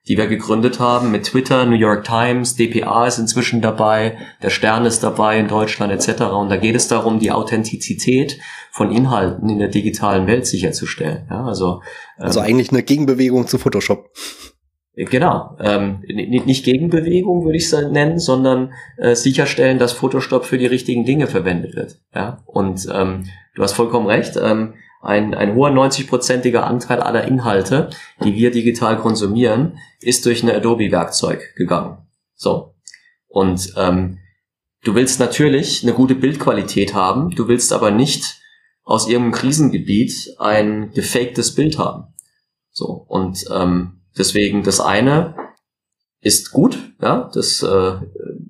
[SPEAKER 2] die wir gegründet haben mit Twitter, New York Times, DPA ist inzwischen dabei, der Stern ist dabei in Deutschland etc. Und da geht es darum, die Authentizität von Inhalten in der digitalen Welt sicherzustellen. Ja, also,
[SPEAKER 1] ähm, also eigentlich eine Gegenbewegung zu Photoshop.
[SPEAKER 2] Genau, ähm, nicht Gegenbewegung würde ich es nennen, sondern äh, sicherstellen, dass Photoshop für die richtigen Dinge verwendet wird. Ja, und ähm, du hast vollkommen recht. Ähm, ein, ein hoher 90-prozentiger Anteil aller Inhalte, die wir digital konsumieren, ist durch ein Adobe-Werkzeug gegangen. So. Und ähm, du willst natürlich eine gute Bildqualität haben, du willst aber nicht aus irgendeinem Krisengebiet ein gefaktes Bild haben. So. Und ähm, deswegen das eine ist gut, ja, das äh,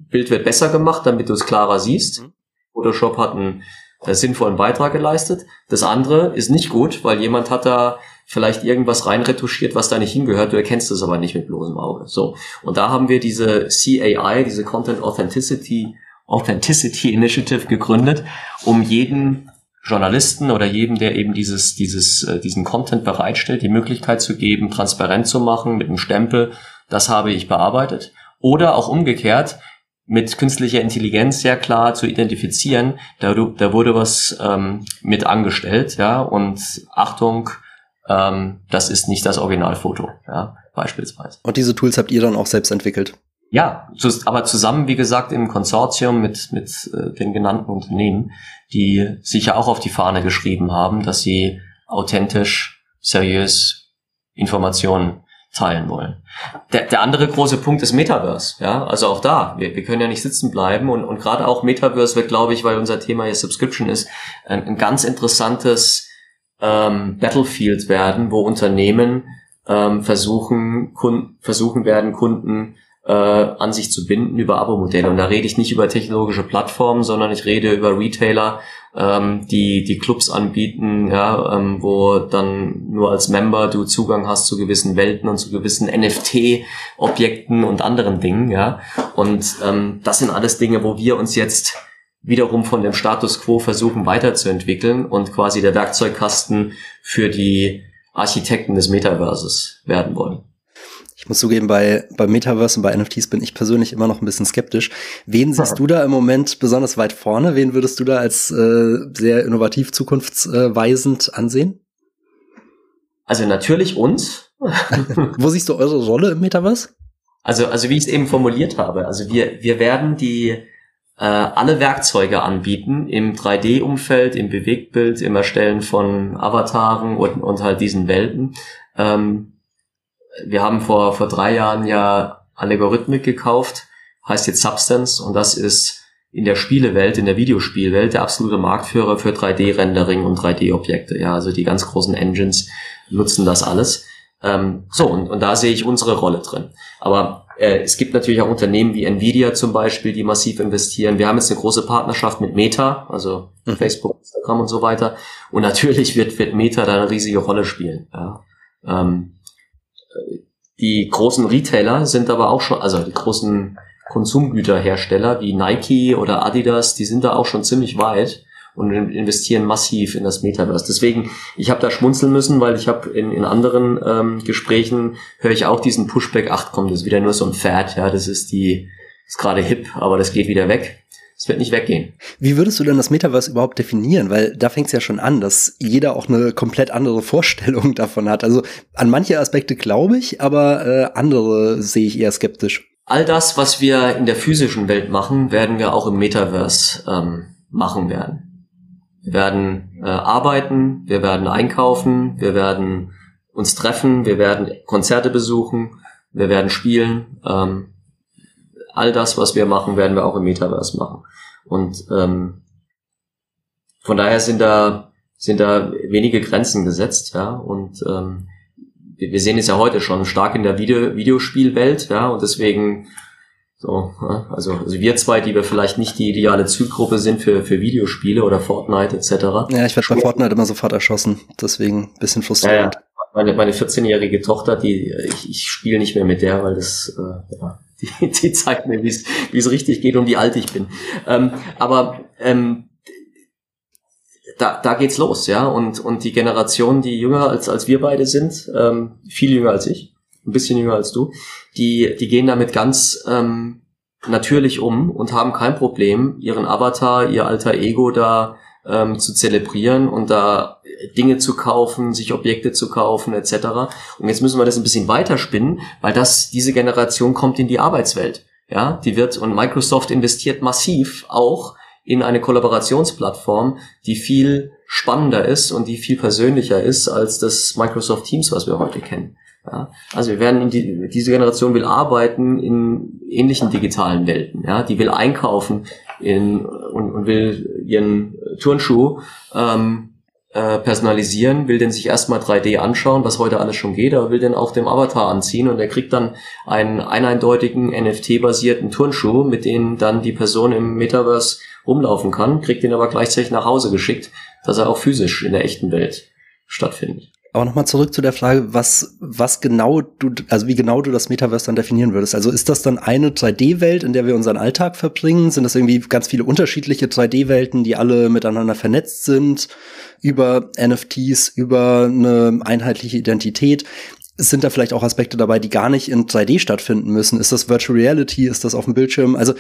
[SPEAKER 2] Bild wird besser gemacht, damit du es klarer siehst. Mhm. Photoshop hat einen äh, sinnvollen Beitrag geleistet. Das andere ist nicht gut, weil jemand hat da vielleicht irgendwas reinretuschiert, was da nicht hingehört. Du erkennst es aber nicht mit bloßem Auge. So. Und da haben wir diese CAI, diese Content Authenticity, Authenticity Initiative gegründet, um jeden Journalisten oder jedem, der eben dieses, dieses, äh, diesen Content bereitstellt, die Möglichkeit zu geben, transparent zu machen mit einem Stempel, das habe ich bearbeitet. Oder auch umgekehrt, mit künstlicher Intelligenz sehr klar zu identifizieren, da, da wurde was ähm, mit angestellt, ja, und Achtung, ähm, das ist nicht das Originalfoto, ja, beispielsweise.
[SPEAKER 1] Und diese Tools habt ihr dann auch selbst entwickelt?
[SPEAKER 2] Ja, aber zusammen, wie gesagt, im Konsortium mit, mit äh, den genannten Unternehmen, die sich ja auch auf die Fahne geschrieben haben, dass sie authentisch, seriös Informationen teilen wollen. Der, der andere große Punkt ist Metaverse. Ja, also auch da, wir, wir können ja nicht sitzen bleiben und, und gerade auch Metaverse wird, glaube ich, weil unser Thema hier Subscription ist, ein, ein ganz interessantes ähm, Battlefield werden, wo Unternehmen ähm, versuchen, Kunden, versuchen werden, Kunden äh, an sich zu binden über Abo-Modelle. Und da rede ich nicht über technologische Plattformen, sondern ich rede über Retailer, ähm, die die Clubs anbieten, ja, ähm, wo dann nur als Member du Zugang hast zu gewissen Welten und zu gewissen NFT-Objekten und anderen Dingen, ja. Und ähm, das sind alles Dinge, wo wir uns jetzt wiederum von dem Status quo versuchen weiterzuentwickeln und quasi der Werkzeugkasten für die Architekten des Metaverses werden wollen.
[SPEAKER 1] Ich muss zugeben, bei, bei Metaverse und bei NFTs bin ich persönlich immer noch ein bisschen skeptisch. Wen siehst du da im Moment besonders weit vorne? Wen würdest du da als äh, sehr innovativ zukunftsweisend ansehen?
[SPEAKER 2] Also natürlich uns.
[SPEAKER 1] Wo siehst du eure Rolle im Metaverse?
[SPEAKER 2] Also, also wie ich es eben formuliert habe, also wir, wir werden die äh, alle Werkzeuge anbieten im 3D-Umfeld, im Bewegtbild, im Erstellen von Avataren und, und halt diesen Welten. Ähm, wir haben vor, vor drei Jahren ja Algorithmik gekauft, heißt jetzt Substance und das ist in der Spielewelt, in der Videospielwelt der absolute Marktführer für 3D-Rendering und 3D-Objekte. Ja, also die ganz großen Engines nutzen das alles. Ähm, so, und, und da sehe ich unsere Rolle drin. Aber äh, es gibt natürlich auch Unternehmen wie Nvidia zum Beispiel, die massiv investieren. Wir haben jetzt eine große Partnerschaft mit Meta, also mhm. Facebook, Instagram und so weiter. Und natürlich wird, wird Meta da eine riesige Rolle spielen. Ja. Ähm, die großen Retailer sind aber auch schon, also die großen Konsumgüterhersteller wie Nike oder Adidas, die sind da auch schon ziemlich weit und investieren massiv in das Metaverse. Deswegen, ich habe da schmunzeln müssen, weil ich habe in, in anderen ähm, Gesprächen höre ich auch diesen Pushback 8 kommt, das ist wieder nur so ein Fad, ja, das ist die ist gerade hip, aber das geht wieder weg. Es wird nicht weggehen.
[SPEAKER 1] Wie würdest du denn das Metaverse überhaupt definieren? Weil da fängt es ja schon an, dass jeder auch eine komplett andere Vorstellung davon hat. Also an manche Aspekte glaube ich, aber äh, andere sehe ich eher skeptisch.
[SPEAKER 2] All das, was wir in der physischen Welt machen, werden wir auch im Metaverse ähm, machen werden. Wir werden äh, arbeiten, wir werden einkaufen, wir werden uns treffen, wir werden Konzerte besuchen, wir werden spielen. Ähm, all das, was wir machen, werden wir auch im Metaverse machen. Und ähm, von daher sind da sind da wenige Grenzen gesetzt, ja. Und ähm, wir, sehen es ja heute schon stark in der Video Videospielwelt, ja. Und deswegen so, also, also wir zwei, die wir vielleicht nicht die ideale Zielgruppe sind für, für Videospiele oder Fortnite etc.
[SPEAKER 1] Ja, ich werde bei Fortnite immer sofort erschossen, deswegen bisschen frustrierend. Ja, ja.
[SPEAKER 2] Meine, meine 14-jährige Tochter, die ich, ich spiele nicht mehr mit der, weil das äh, ja, die, die zeigt mir, wie es richtig geht und wie alt ich bin. Ähm, aber ähm, da, da geht's los, ja. Und, und die Generation, die jünger als, als wir beide sind, ähm, viel jünger als ich, ein bisschen jünger als du, die, die gehen damit ganz ähm, natürlich um und haben kein Problem, ihren Avatar, ihr alter Ego da ähm, zu zelebrieren und da Dinge zu kaufen, sich Objekte zu kaufen etc. Und jetzt müssen wir das ein bisschen weiterspinnen, weil das diese Generation kommt in die Arbeitswelt. Ja, die wird und Microsoft investiert massiv auch in eine Kollaborationsplattform, die viel spannender ist und die viel persönlicher ist als das Microsoft Teams, was wir heute kennen. Ja, also wir werden in die, diese Generation will arbeiten in ähnlichen digitalen Welten. Ja, die will einkaufen in, und, und will ihren Turnschuh ähm, äh, personalisieren, will den sich erstmal 3D anschauen, was heute alles schon geht, aber will den auch dem Avatar anziehen und er kriegt dann einen eindeutigen NFT-basierten Turnschuh, mit dem dann die Person im Metaverse rumlaufen kann, kriegt den aber gleichzeitig nach Hause geschickt, dass er auch physisch in der echten Welt stattfindet.
[SPEAKER 1] Aber nochmal zurück zu der Frage, was, was genau du, also wie genau du das Metaverse dann definieren würdest. Also ist das dann eine 3D-Welt, in der wir unseren Alltag verbringen? Sind das irgendwie ganz viele unterschiedliche 3D-Welten, die alle miteinander vernetzt sind? Über NFTs, über eine einheitliche Identität? Sind da vielleicht auch Aspekte dabei, die gar nicht in 3D stattfinden müssen? Ist das Virtual Reality? Ist das auf dem Bildschirm? Also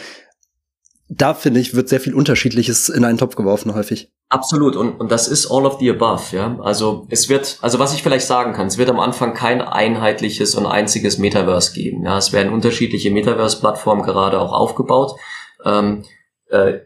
[SPEAKER 1] da finde ich, wird sehr viel Unterschiedliches in einen Topf geworfen häufig.
[SPEAKER 2] Absolut. Und, und das ist all of the above, ja. Also es wird, also was ich vielleicht sagen kann, es wird am Anfang kein einheitliches und einziges Metaverse geben. Ja, es werden unterschiedliche Metaverse-Plattformen gerade auch aufgebaut. Ähm, äh,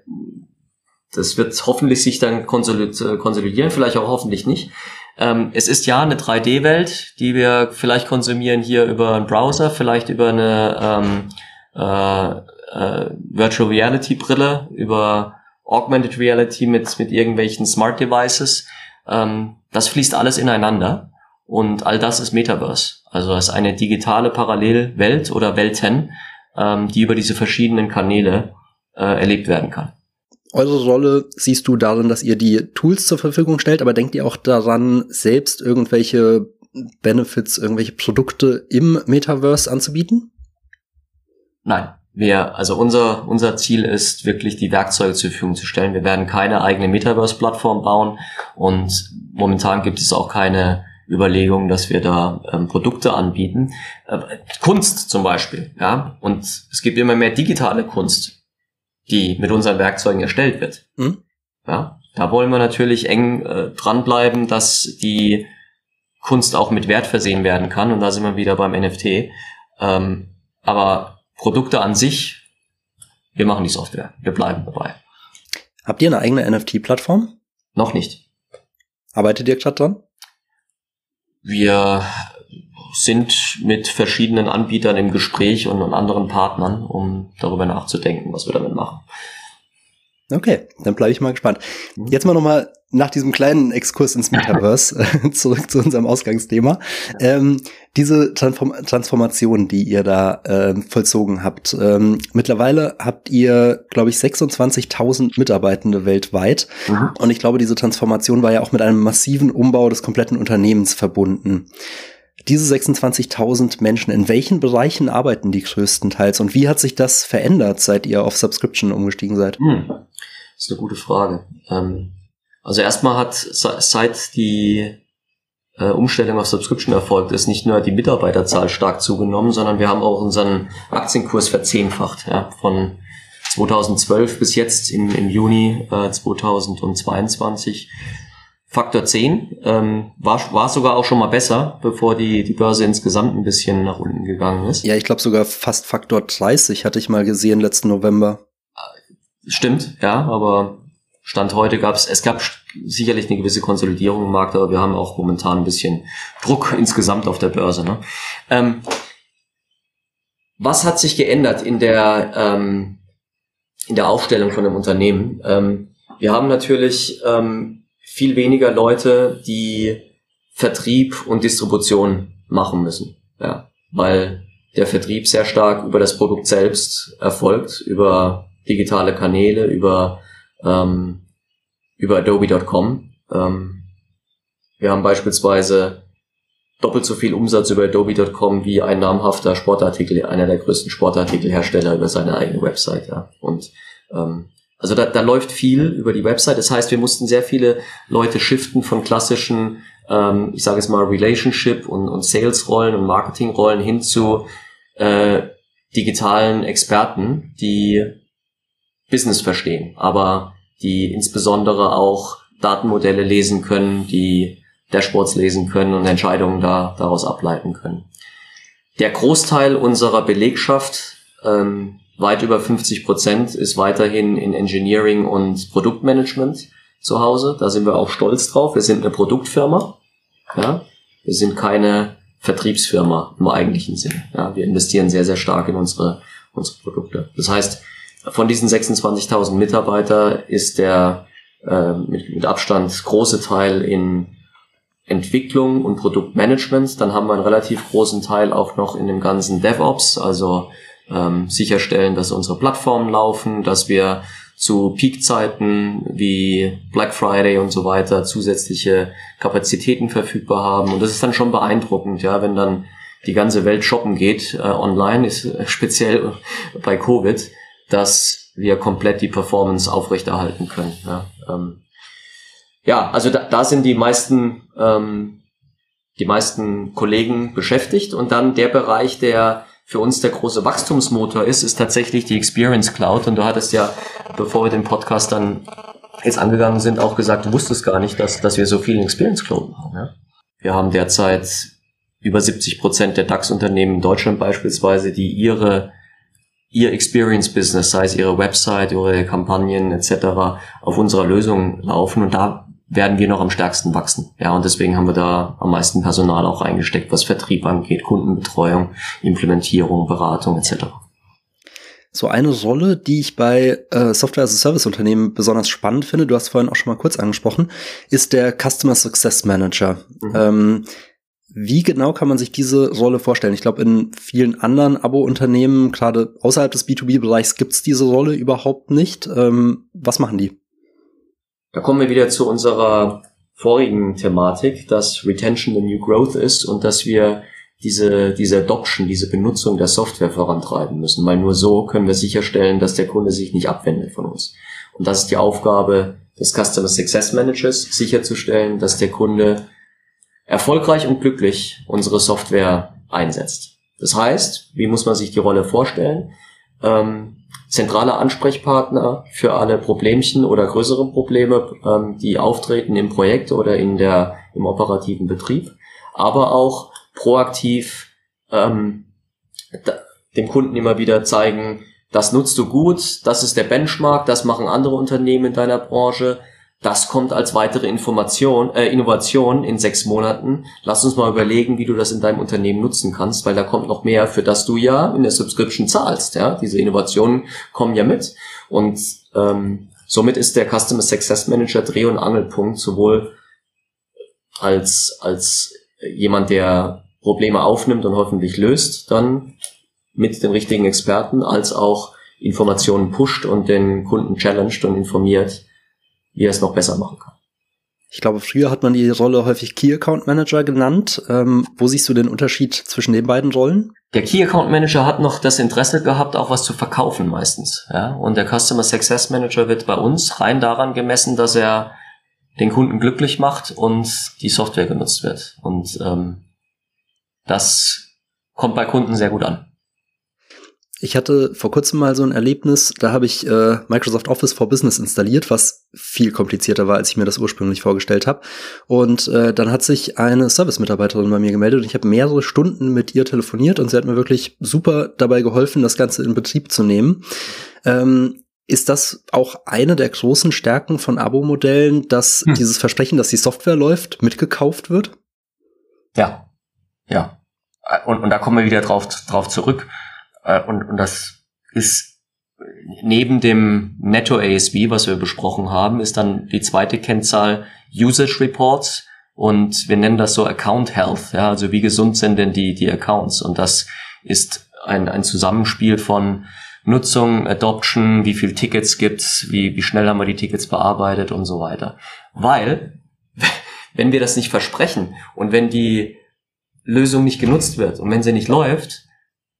[SPEAKER 2] das wird hoffentlich sich dann konsolidieren, vielleicht auch hoffentlich nicht. Ähm, es ist ja eine 3D-Welt, die wir vielleicht konsumieren hier über einen Browser, vielleicht über eine ähm, äh, äh, Virtual Reality Brille, über Augmented Reality mit, mit irgendwelchen Smart Devices. Ähm, das fließt alles ineinander und all das ist Metaverse. Also es ist eine digitale Parallelwelt oder Welten, ähm, die über diese verschiedenen Kanäle äh, erlebt werden kann.
[SPEAKER 1] eure Rolle siehst du darin, dass ihr die Tools zur Verfügung stellt, aber denkt ihr auch daran, selbst irgendwelche Benefits, irgendwelche Produkte im Metaverse anzubieten?
[SPEAKER 2] Nein. Wir, also unser, unser Ziel ist wirklich, die Werkzeuge zur Verfügung zu stellen. Wir werden keine eigene Metaverse-Plattform bauen und momentan gibt es auch keine Überlegung, dass wir da ähm, Produkte anbieten. Äh, Kunst zum Beispiel, ja. Und es gibt immer mehr digitale Kunst, die mit unseren Werkzeugen erstellt wird. Mhm. Ja. Da wollen wir natürlich eng äh, dranbleiben, dass die Kunst auch mit Wert versehen werden kann. Und da sind wir wieder beim NFT. Ähm, aber Produkte an sich, wir machen die Software. Wir bleiben dabei.
[SPEAKER 1] Habt ihr eine eigene NFT-Plattform?
[SPEAKER 2] Noch nicht.
[SPEAKER 1] Arbeitet ihr gerade dran?
[SPEAKER 2] Wir sind mit verschiedenen Anbietern im Gespräch und, anderen Partnern, um darüber nachzudenken, was wir damit machen.
[SPEAKER 1] Okay, dann bleibe ich mal gespannt. Jetzt mal nochmal nach diesem kleinen Exkurs ins Metaverse zurück zu unserem Ausgangsthema. Ähm, diese Transform Transformation, die ihr da äh, vollzogen habt, ähm, mittlerweile habt ihr, glaube ich, 26.000 Mitarbeitende weltweit. Mhm. Und ich glaube, diese Transformation war ja auch mit einem massiven Umbau des kompletten Unternehmens verbunden. Diese 26.000 Menschen, in welchen Bereichen arbeiten die größtenteils und wie hat sich das verändert, seit ihr auf Subscription umgestiegen seid? Hm.
[SPEAKER 2] Das ist eine gute Frage. Ähm, also erstmal hat seit die äh, Umstellung auf Subscription erfolgt ist, nicht nur die Mitarbeiterzahl stark zugenommen, sondern wir haben auch unseren Aktienkurs verzehnfacht. Ja, von 2012 bis jetzt im, im Juni äh, 2022 Faktor 10 ähm, war, war sogar auch schon mal besser, bevor die, die Börse insgesamt ein bisschen nach unten gegangen ist.
[SPEAKER 1] Ja, ich glaube sogar fast Faktor 30 hatte ich mal gesehen letzten November.
[SPEAKER 2] Stimmt, ja, aber Stand heute gab es, es gab sicherlich eine gewisse Konsolidierung im Markt, aber wir haben auch momentan ein bisschen Druck insgesamt auf der Börse. Ne? Ähm, was hat sich geändert in der, ähm, in der Aufstellung von einem Unternehmen? Ähm, wir haben natürlich ähm, viel weniger Leute, die Vertrieb und Distribution machen müssen. Ja, weil der Vertrieb sehr stark über das Produkt selbst erfolgt, über digitale Kanäle, über, ähm, über Adobe.com. Ähm, wir haben beispielsweise doppelt so viel Umsatz über Adobe.com wie ein namhafter Sportartikel, einer der größten Sportartikelhersteller über seine eigene Website. Ja. Und ähm, also da, da läuft viel über die Website. Das heißt, wir mussten sehr viele Leute shiften von klassischen, ähm, ich sage es mal, Relationship und, und Sales-Rollen und Marketing-Rollen hin zu äh, digitalen Experten, die Business verstehen, aber die insbesondere auch Datenmodelle lesen können, die Dashboards lesen können und Entscheidungen da, daraus ableiten können. Der Großteil unserer Belegschaft ähm, weit über 50 Prozent ist weiterhin in Engineering und Produktmanagement zu Hause. Da sind wir auch stolz drauf. Wir sind eine Produktfirma. Ja? Wir sind keine Vertriebsfirma im eigentlichen Sinne. Ja? Wir investieren sehr, sehr stark in unsere, unsere Produkte. Das heißt, von diesen 26.000 Mitarbeiter ist der äh, mit, mit Abstand große Teil in Entwicklung und Produktmanagement. Dann haben wir einen relativ großen Teil auch noch in dem ganzen DevOps, also ähm, sicherstellen, dass unsere Plattformen laufen, dass wir zu Peakzeiten wie Black Friday und so weiter zusätzliche Kapazitäten verfügbar haben. Und das ist dann schon beeindruckend, ja, wenn dann die ganze Welt shoppen geht, äh, online, ist äh, speziell bei Covid, dass wir komplett die Performance aufrechterhalten können. Ja, ähm, ja also da, da sind die meisten, ähm, die meisten Kollegen beschäftigt und dann der Bereich, der für uns der große Wachstumsmotor ist, ist tatsächlich die Experience Cloud. Und du hattest ja, bevor wir den Podcast dann jetzt angegangen sind, auch gesagt, du wusstest gar nicht, dass, dass wir so viel Experience Cloud machen. Ja? Wir haben derzeit über 70 Prozent der DAX-Unternehmen in Deutschland beispielsweise, die ihre ihr Experience-Business, sei es ihre Website, ihre Kampagnen etc., auf unserer Lösung laufen. Und da werden wir noch am stärksten wachsen. Ja, und deswegen haben wir da am meisten Personal auch reingesteckt, was Vertrieb angeht, Kundenbetreuung, Implementierung, Beratung etc.
[SPEAKER 1] So eine Rolle, die ich bei äh, Software as a Service Unternehmen besonders spannend finde, du hast vorhin auch schon mal kurz angesprochen, ist der Customer Success Manager. Mhm. Ähm, Wie genau kann man sich diese Rolle vorstellen? Ich glaube, in vielen anderen Abo-Unternehmen, gerade außerhalb des B2B-Bereichs, gibt es diese Rolle überhaupt nicht. Ähm, was machen die?
[SPEAKER 2] Da kommen wir wieder zu unserer vorigen Thematik, dass Retention the New Growth ist und dass wir diese, diese Adoption, diese Benutzung der Software vorantreiben müssen, weil nur so können wir sicherstellen, dass der Kunde sich nicht abwendet von uns. Und das ist die Aufgabe des Customer Success Managers, sicherzustellen, dass der Kunde erfolgreich und glücklich unsere Software einsetzt. Das heißt, wie muss man sich die Rolle vorstellen? Ähm, zentraler Ansprechpartner für alle Problemchen oder größere Probleme, ähm, die auftreten im Projekt oder in der, im operativen Betrieb, aber auch proaktiv ähm, dem Kunden immer wieder zeigen, das nutzt du gut, das ist der Benchmark, das machen andere Unternehmen in deiner Branche, das kommt als weitere Information, äh, Innovation in sechs Monaten. Lass uns mal überlegen, wie du das in deinem Unternehmen nutzen kannst, weil da kommt noch mehr, für das du ja in der Subscription zahlst. Ja, diese Innovationen kommen ja mit und ähm, somit ist der Customer Success Manager Dreh- und Angelpunkt sowohl als als jemand, der Probleme aufnimmt und hoffentlich löst, dann mit den richtigen Experten, als auch Informationen pusht und den Kunden challenged und informiert wie er es noch besser machen kann.
[SPEAKER 1] Ich glaube, früher hat man die Rolle häufig Key Account Manager genannt. Ähm, wo siehst du den Unterschied zwischen den beiden Rollen?
[SPEAKER 2] Der Key Account Manager hat noch das Interesse gehabt, auch was zu verkaufen meistens. Ja? Und der Customer Success Manager wird bei uns rein daran gemessen, dass er den Kunden glücklich macht und die Software genutzt wird. Und ähm, das kommt bei Kunden sehr gut an.
[SPEAKER 1] Ich hatte vor kurzem mal so ein Erlebnis, da habe ich äh, Microsoft Office for Business installiert, was viel komplizierter war, als ich mir das ursprünglich vorgestellt habe. Und äh, dann hat sich eine Service-Mitarbeiterin bei mir gemeldet und ich habe mehrere Stunden mit ihr telefoniert und sie hat mir wirklich super dabei geholfen, das Ganze in Betrieb zu nehmen. Ähm, ist das auch eine der großen Stärken von Abo-Modellen, dass hm. dieses Versprechen, dass die Software läuft, mitgekauft wird?
[SPEAKER 2] Ja, ja. Und, und da kommen wir wieder drauf, drauf zurück und, und das ist neben dem Netto ASB, was wir besprochen haben, ist dann die zweite Kennzahl Usage Reports und wir nennen das so Account Health, ja, also wie gesund sind denn die, die Accounts und das ist ein, ein Zusammenspiel von Nutzung, Adoption, wie viel Tickets gibt's, wie, wie schnell haben wir die Tickets bearbeitet und so weiter. Weil, wenn wir das nicht versprechen und wenn die Lösung nicht genutzt wird und wenn sie nicht läuft,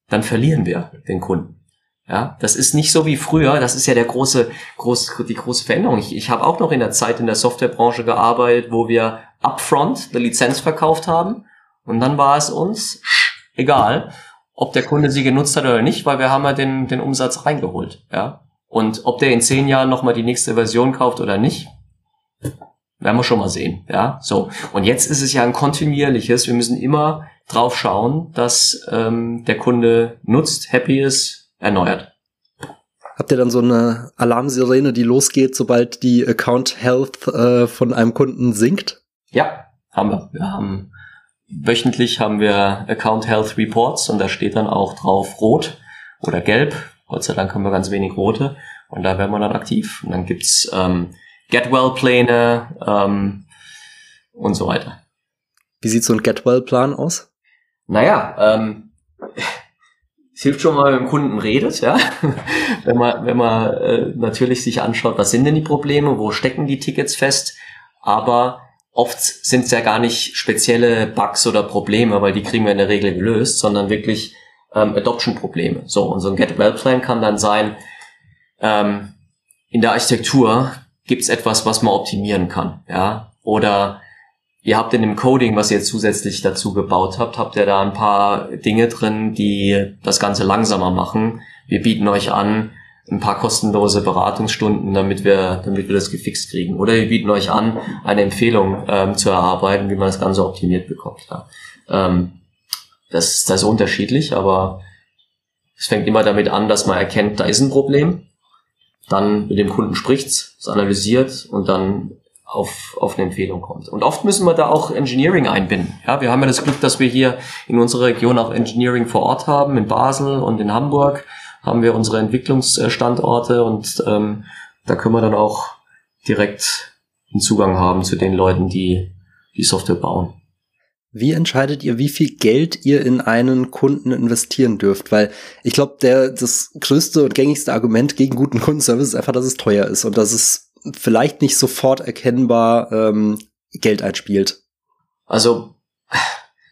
[SPEAKER 2] dann verlieren wir den Kunden. Ja, das ist nicht so wie früher. Das ist ja der große, große, die große Veränderung. Ich, ich habe auch noch in der Zeit in der Softwarebranche gearbeitet, wo wir upfront eine Lizenz verkauft haben und dann war es uns egal, ob der Kunde sie genutzt hat oder nicht, weil wir haben ja den, den Umsatz reingeholt. Ja, und ob der in zehn Jahren nochmal die nächste Version kauft oder nicht, werden wir schon mal sehen. Ja, so. Und jetzt ist es ja ein kontinuierliches. Wir müssen immer drauf schauen, dass ähm, der Kunde nutzt, happy ist, erneuert.
[SPEAKER 1] Habt ihr dann so eine Alarmsirene, die losgeht, sobald die Account Health äh, von einem Kunden sinkt?
[SPEAKER 2] Ja, haben wir. Wir haben wöchentlich haben wir Account Health Reports und da steht dann auch drauf rot oder gelb. Gott sei Dank haben wir ganz wenig rote und da werden wir dann aktiv. Und dann gibt's ähm, Get Well Pläne ähm, und so weiter.
[SPEAKER 1] Wie sieht so ein Get Well Plan aus?
[SPEAKER 2] Naja, ähm, es hilft schon mal, wenn man mit dem Kunden redet, ja. wenn man, wenn man äh, natürlich sich anschaut, was sind denn die Probleme, wo stecken die Tickets fest, aber oft sind es ja gar nicht spezielle Bugs oder Probleme, weil die kriegen wir in der Regel gelöst, sondern wirklich ähm, Adoption-Probleme. So, und so ein Get-Well-Plan kann dann sein, ähm, in der Architektur gibt es etwas, was man optimieren kann, ja, oder Ihr habt in dem Coding, was ihr zusätzlich dazu gebaut habt, habt ihr da ein paar Dinge drin, die das Ganze langsamer machen. Wir bieten euch an ein paar kostenlose Beratungsstunden, damit wir, damit wir das gefixt kriegen. Oder wir bieten euch an, eine Empfehlung ähm, zu erarbeiten, wie man das Ganze optimiert bekommt. Ja. Ähm, das, das ist unterschiedlich, aber es fängt immer damit an, dass man erkennt, da ist ein Problem, dann mit dem Kunden spricht, es analysiert und dann auf, auf eine Empfehlung kommt. Und oft müssen wir da auch Engineering einbinden. Ja, wir haben ja das Glück, dass wir hier in unserer Region auch Engineering vor Ort haben. In Basel und in Hamburg haben wir unsere Entwicklungsstandorte und ähm, da können wir dann auch direkt einen Zugang haben zu den Leuten, die die Software bauen.
[SPEAKER 1] Wie entscheidet ihr, wie viel Geld ihr in einen Kunden investieren dürft? Weil ich glaube, der das größte und gängigste Argument gegen guten Kundenservice ist einfach, dass es teuer ist und dass es vielleicht nicht sofort erkennbar ähm, Geld einspielt.
[SPEAKER 2] Also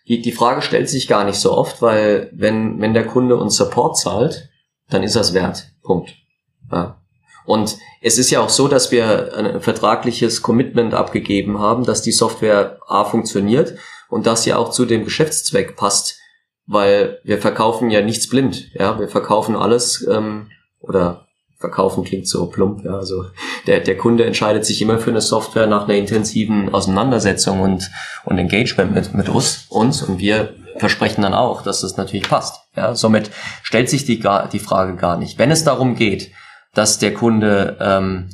[SPEAKER 2] die, die Frage stellt sich gar nicht so oft, weil wenn, wenn der Kunde uns Support zahlt, dann ist das wert. Punkt. Ja. Und es ist ja auch so, dass wir ein vertragliches Commitment abgegeben haben, dass die Software A funktioniert und das ja auch zu dem Geschäftszweck passt, weil wir verkaufen ja nichts blind, ja, wir verkaufen alles ähm, oder verkaufen klingt so plump, ja, also der, der Kunde entscheidet sich immer für eine Software nach einer intensiven Auseinandersetzung und, und Engagement mit, mit uns, uns. Und wir versprechen dann auch, dass das natürlich passt, ja, somit stellt sich die, die Frage gar nicht. Wenn es darum geht, dass der Kunde ähm,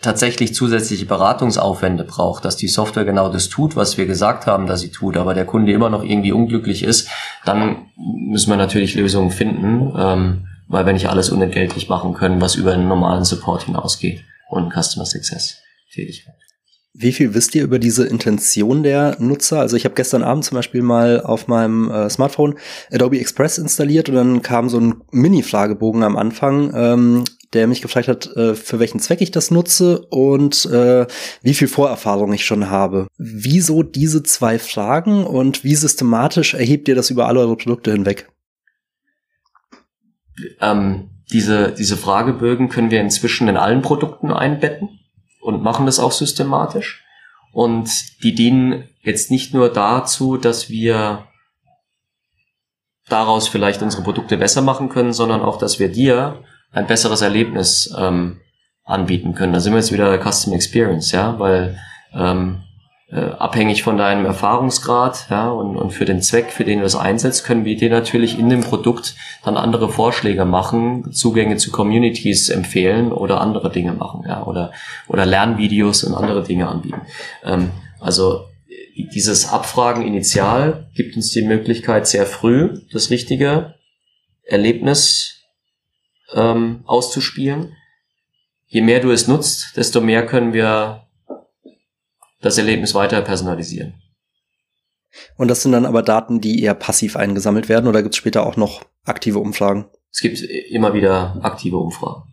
[SPEAKER 2] tatsächlich zusätzliche Beratungsaufwände braucht, dass die Software genau das tut, was wir gesagt haben, dass sie tut, aber der Kunde immer noch irgendwie unglücklich ist, dann müssen wir natürlich Lösungen finden, ähm, weil wir nicht alles unentgeltlich machen können, was über einen normalen Support hinausgeht und Customer Success Tätigkeit.
[SPEAKER 1] Wie viel wisst ihr über diese Intention der Nutzer? Also ich habe gestern Abend zum Beispiel mal auf meinem äh, Smartphone Adobe Express installiert und dann kam so ein Mini-Fragebogen am Anfang, ähm, der mich gefragt hat, äh, für welchen Zweck ich das nutze und äh, wie viel Vorerfahrung ich schon habe. Wieso diese zwei Fragen und wie systematisch erhebt ihr das über alle eure Produkte hinweg?
[SPEAKER 2] Ähm, diese, diese Fragebögen können wir inzwischen in allen Produkten einbetten und machen das auch systematisch. Und die dienen jetzt nicht nur dazu, dass wir daraus vielleicht unsere Produkte besser machen können, sondern auch, dass wir dir ein besseres Erlebnis ähm, anbieten können. Da sind wir jetzt wieder der Custom Experience, ja, weil ähm, äh, abhängig von deinem Erfahrungsgrad ja, und, und für den Zweck, für den du es einsetzt, können wir dir natürlich in dem Produkt dann andere Vorschläge machen, Zugänge zu Communities empfehlen oder andere Dinge machen, ja, oder, oder Lernvideos und andere Dinge anbieten. Ähm, also dieses Abfragen initial gibt uns die Möglichkeit, sehr früh das richtige Erlebnis ähm, auszuspielen. Je mehr du es nutzt, desto mehr können wir das Erlebnis weiter personalisieren.
[SPEAKER 1] Und das sind dann aber Daten, die eher passiv eingesammelt werden oder gibt es später auch noch aktive Umfragen?
[SPEAKER 2] Es gibt immer wieder aktive Umfragen.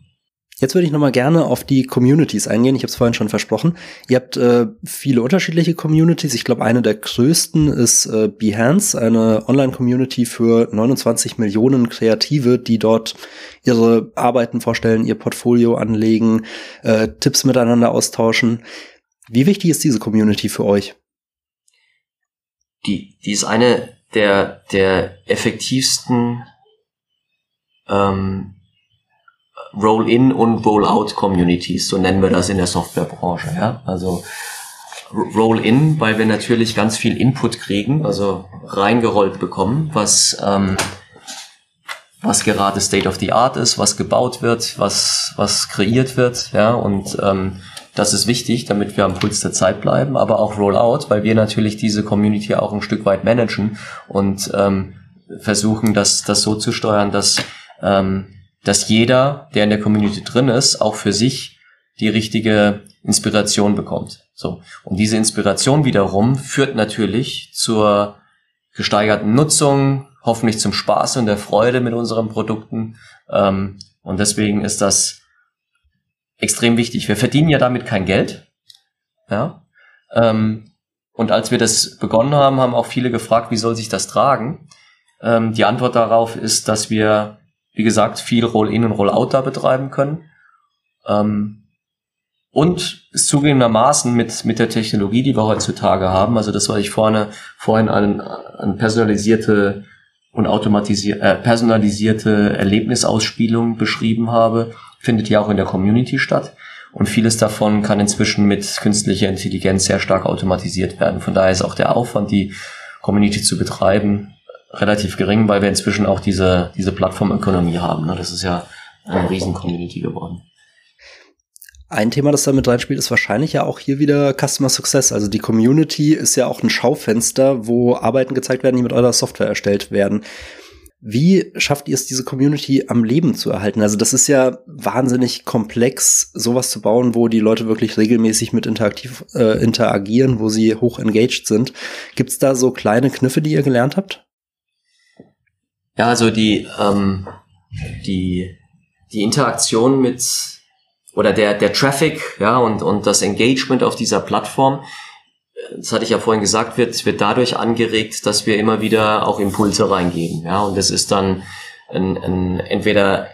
[SPEAKER 1] Jetzt würde ich nochmal gerne auf die Communities eingehen. Ich habe es vorhin schon versprochen. Ihr habt äh, viele unterschiedliche Communities. Ich glaube, eine der größten ist äh, Behance, eine Online-Community für 29 Millionen Kreative, die dort ihre Arbeiten vorstellen, ihr Portfolio anlegen, äh, Tipps miteinander austauschen. Wie wichtig ist diese Community für euch?
[SPEAKER 2] Die, die ist eine der, der effektivsten ähm, Roll-in und Roll-out-Communities, so nennen wir das in der Softwarebranche. Ja? Also Roll-in, weil wir natürlich ganz viel Input kriegen, also reingerollt bekommen, was ähm, was gerade State of the Art ist, was gebaut wird, was was kreiert wird, ja und ähm, das ist wichtig, damit wir am Puls der Zeit bleiben, aber auch Rollout, weil wir natürlich diese Community auch ein Stück weit managen und ähm, versuchen, das, das so zu steuern, dass ähm, dass jeder, der in der Community drin ist, auch für sich die richtige Inspiration bekommt. So. Und diese Inspiration wiederum führt natürlich zur gesteigerten Nutzung, hoffentlich zum Spaß und der Freude mit unseren Produkten. Ähm, und deswegen ist das extrem wichtig. Wir verdienen ja damit kein Geld. Ja. Ähm, und als wir das begonnen haben, haben auch viele gefragt, wie soll sich das tragen? Ähm, die Antwort darauf ist, dass wir wie gesagt, viel Roll-in und Roll-out da betreiben können. Ähm, und zugegebenermaßen mit, mit der Technologie, die wir heutzutage haben, also das, was ich vorne, vorhin an, an personalisierte und automatisierte, äh, personalisierte Erlebnisausspielung beschrieben habe, findet ja auch in der Community statt. Und vieles davon kann inzwischen mit künstlicher Intelligenz sehr stark automatisiert werden. Von daher ist auch der Aufwand, die Community zu betreiben, relativ gering, weil wir inzwischen auch diese, diese Plattformökonomie haben. Ne? Das ist ja eine riesen Community geworden.
[SPEAKER 1] Ein Thema, das da mit reinspielt, ist wahrscheinlich ja auch hier wieder Customer Success. Also die Community ist ja auch ein Schaufenster, wo Arbeiten gezeigt werden, die mit eurer Software erstellt werden. Wie schafft ihr es, diese Community am Leben zu erhalten? Also das ist ja wahnsinnig komplex, sowas zu bauen, wo die Leute wirklich regelmäßig mit interaktiv äh, interagieren, wo sie hoch engaged sind. Gibt es da so kleine Kniffe, die ihr gelernt habt?
[SPEAKER 2] Ja, also die, ähm, die, die Interaktion mit oder der, der Traffic, ja, und, und das Engagement auf dieser Plattform, das hatte ich ja vorhin gesagt, wird, wird dadurch angeregt, dass wir immer wieder auch Impulse reingeben. Ja, und das ist dann ein, ein, entweder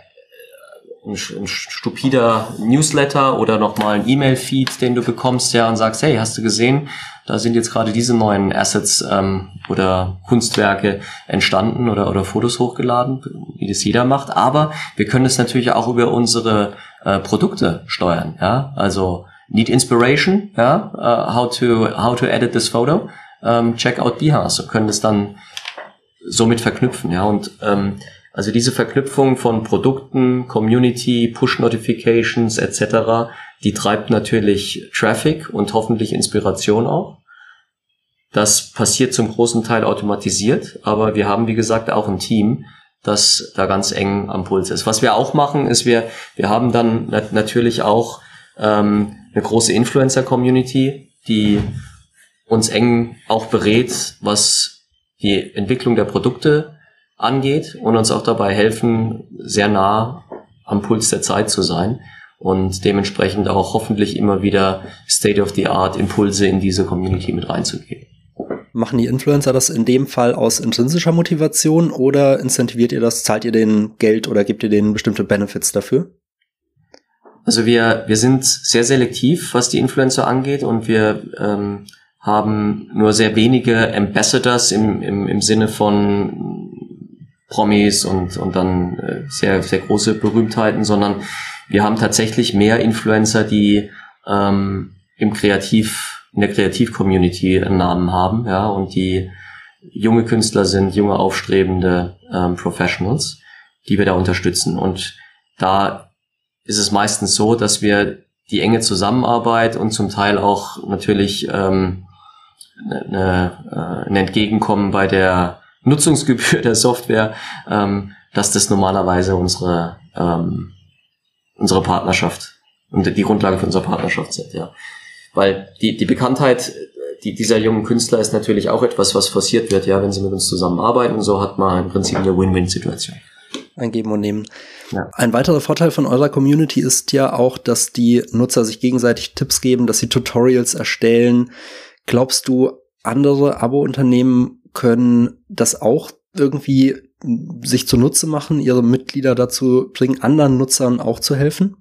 [SPEAKER 2] ein, ein stupider Newsletter oder nochmal ein E-Mail-Feed, den du bekommst, ja, und sagst, hey, hast du gesehen, da sind jetzt gerade diese neuen Assets ähm, oder Kunstwerke entstanden oder, oder Fotos hochgeladen, wie das jeder macht. Aber wir können es natürlich auch über unsere äh, Produkte steuern. Ja, also need inspiration, ja, uh, how to how to edit this photo, um, check out Behance und können das dann somit verknüpfen, ja und ähm, also diese Verknüpfung von Produkten, Community, Push Notifications etc., die treibt natürlich Traffic und hoffentlich Inspiration auch. Das passiert zum großen Teil automatisiert, aber wir haben wie gesagt auch ein Team, das da ganz eng am Puls ist. Was wir auch machen, ist wir wir haben dann nat natürlich auch ähm, eine große Influencer-Community, die uns eng auch berät, was die Entwicklung der Produkte angeht und uns auch dabei helfen, sehr nah am Puls der Zeit zu sein und dementsprechend auch hoffentlich immer wieder State-of-the-Art Impulse in diese Community mit reinzugeben.
[SPEAKER 1] Machen die Influencer das in dem Fall aus intrinsischer Motivation oder incentiviert ihr das, zahlt ihr denen Geld oder gebt ihr denen bestimmte Benefits dafür?
[SPEAKER 2] Also wir, wir sind sehr selektiv, was die Influencer angeht und wir ähm, haben nur sehr wenige Ambassadors im, im, im Sinne von Promis und, und dann äh, sehr, sehr große Berühmtheiten, sondern wir haben tatsächlich mehr Influencer, die ähm, im Kreativ, in der Kreativ-Community einen Namen haben, ja, und die junge Künstler sind, junge aufstrebende ähm, Professionals, die wir da unterstützen. Und da ist es meistens so, dass wir die enge Zusammenarbeit und zum Teil auch natürlich ähm, ne, äh, ein Entgegenkommen bei der Nutzungsgebühr der Software, ähm, dass das normalerweise unsere ähm, unsere Partnerschaft und die Grundlage für unsere Partnerschaft sind, ja. Weil die, die Bekanntheit die, dieser jungen Künstler ist natürlich auch etwas, was forciert wird, ja, wenn sie mit uns zusammenarbeiten. So hat man im Prinzip eine Win-Win-Situation.
[SPEAKER 1] Ein Geben und Nehmen. Ja. Ein weiterer Vorteil von eurer Community ist ja auch, dass die Nutzer sich gegenseitig Tipps geben, dass sie Tutorials erstellen. Glaubst du, andere Abo-Unternehmen können das auch irgendwie sich zunutze machen, ihre Mitglieder dazu bringen, anderen Nutzern auch zu helfen?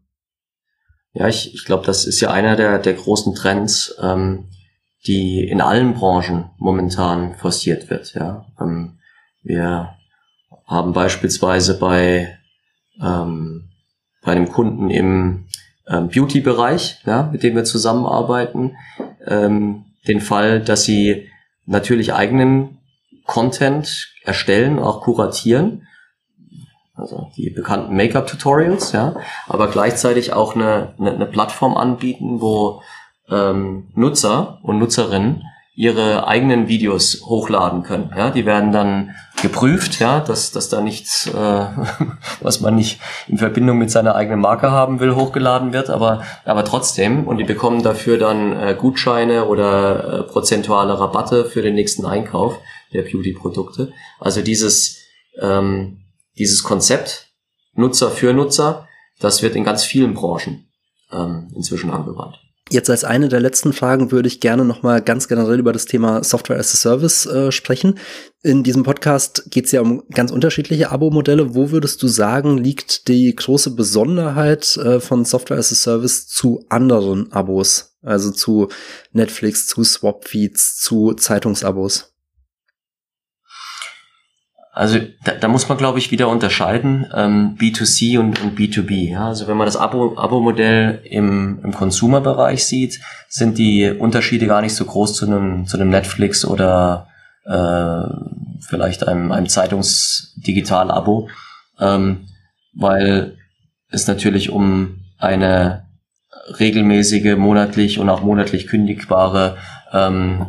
[SPEAKER 2] Ja, ich, ich glaube, das ist ja einer der, der großen Trends, ähm, die in allen Branchen momentan forciert wird. Ja, ähm, wir haben beispielsweise bei ähm, bei einem Kunden im ähm, Beauty-Bereich, ja, mit dem wir zusammenarbeiten, ähm, den Fall, dass sie natürlich eigenen Content erstellen, auch kuratieren, also die bekannten Make-up-Tutorials, ja, aber gleichzeitig auch eine, eine, eine Plattform anbieten, wo ähm, Nutzer und Nutzerinnen ihre eigenen Videos hochladen können. Ja, die werden dann geprüft, ja, dass, dass da nichts, äh, was man nicht in Verbindung mit seiner eigenen Marke haben will, hochgeladen wird, aber, aber trotzdem. Und die bekommen dafür dann äh, Gutscheine oder äh, prozentuale Rabatte für den nächsten Einkauf der Beauty-Produkte. Also dieses, ähm, dieses Konzept Nutzer für Nutzer, das wird in ganz vielen Branchen ähm, inzwischen angewandt.
[SPEAKER 1] Jetzt als eine der letzten Fragen würde ich gerne noch mal ganz generell über das Thema Software as a Service äh, sprechen. In diesem Podcast geht es ja um ganz unterschiedliche Abo-Modelle. Wo würdest du sagen, liegt die große Besonderheit äh, von Software as a Service zu anderen Abos? Also zu Netflix, zu Swapfeeds, zu Zeitungsabos?
[SPEAKER 2] Also da, da muss man, glaube ich, wieder unterscheiden ähm, B2C und, und B2B. Ja? Also wenn man das Abo-Modell im, im Consumer-Bereich sieht, sind die Unterschiede gar nicht so groß zu einem, zu einem Netflix oder äh, vielleicht einem, einem Zeitungsdigital-Abo, ähm, weil es natürlich um eine regelmäßige, monatlich und auch monatlich kündigbare ähm,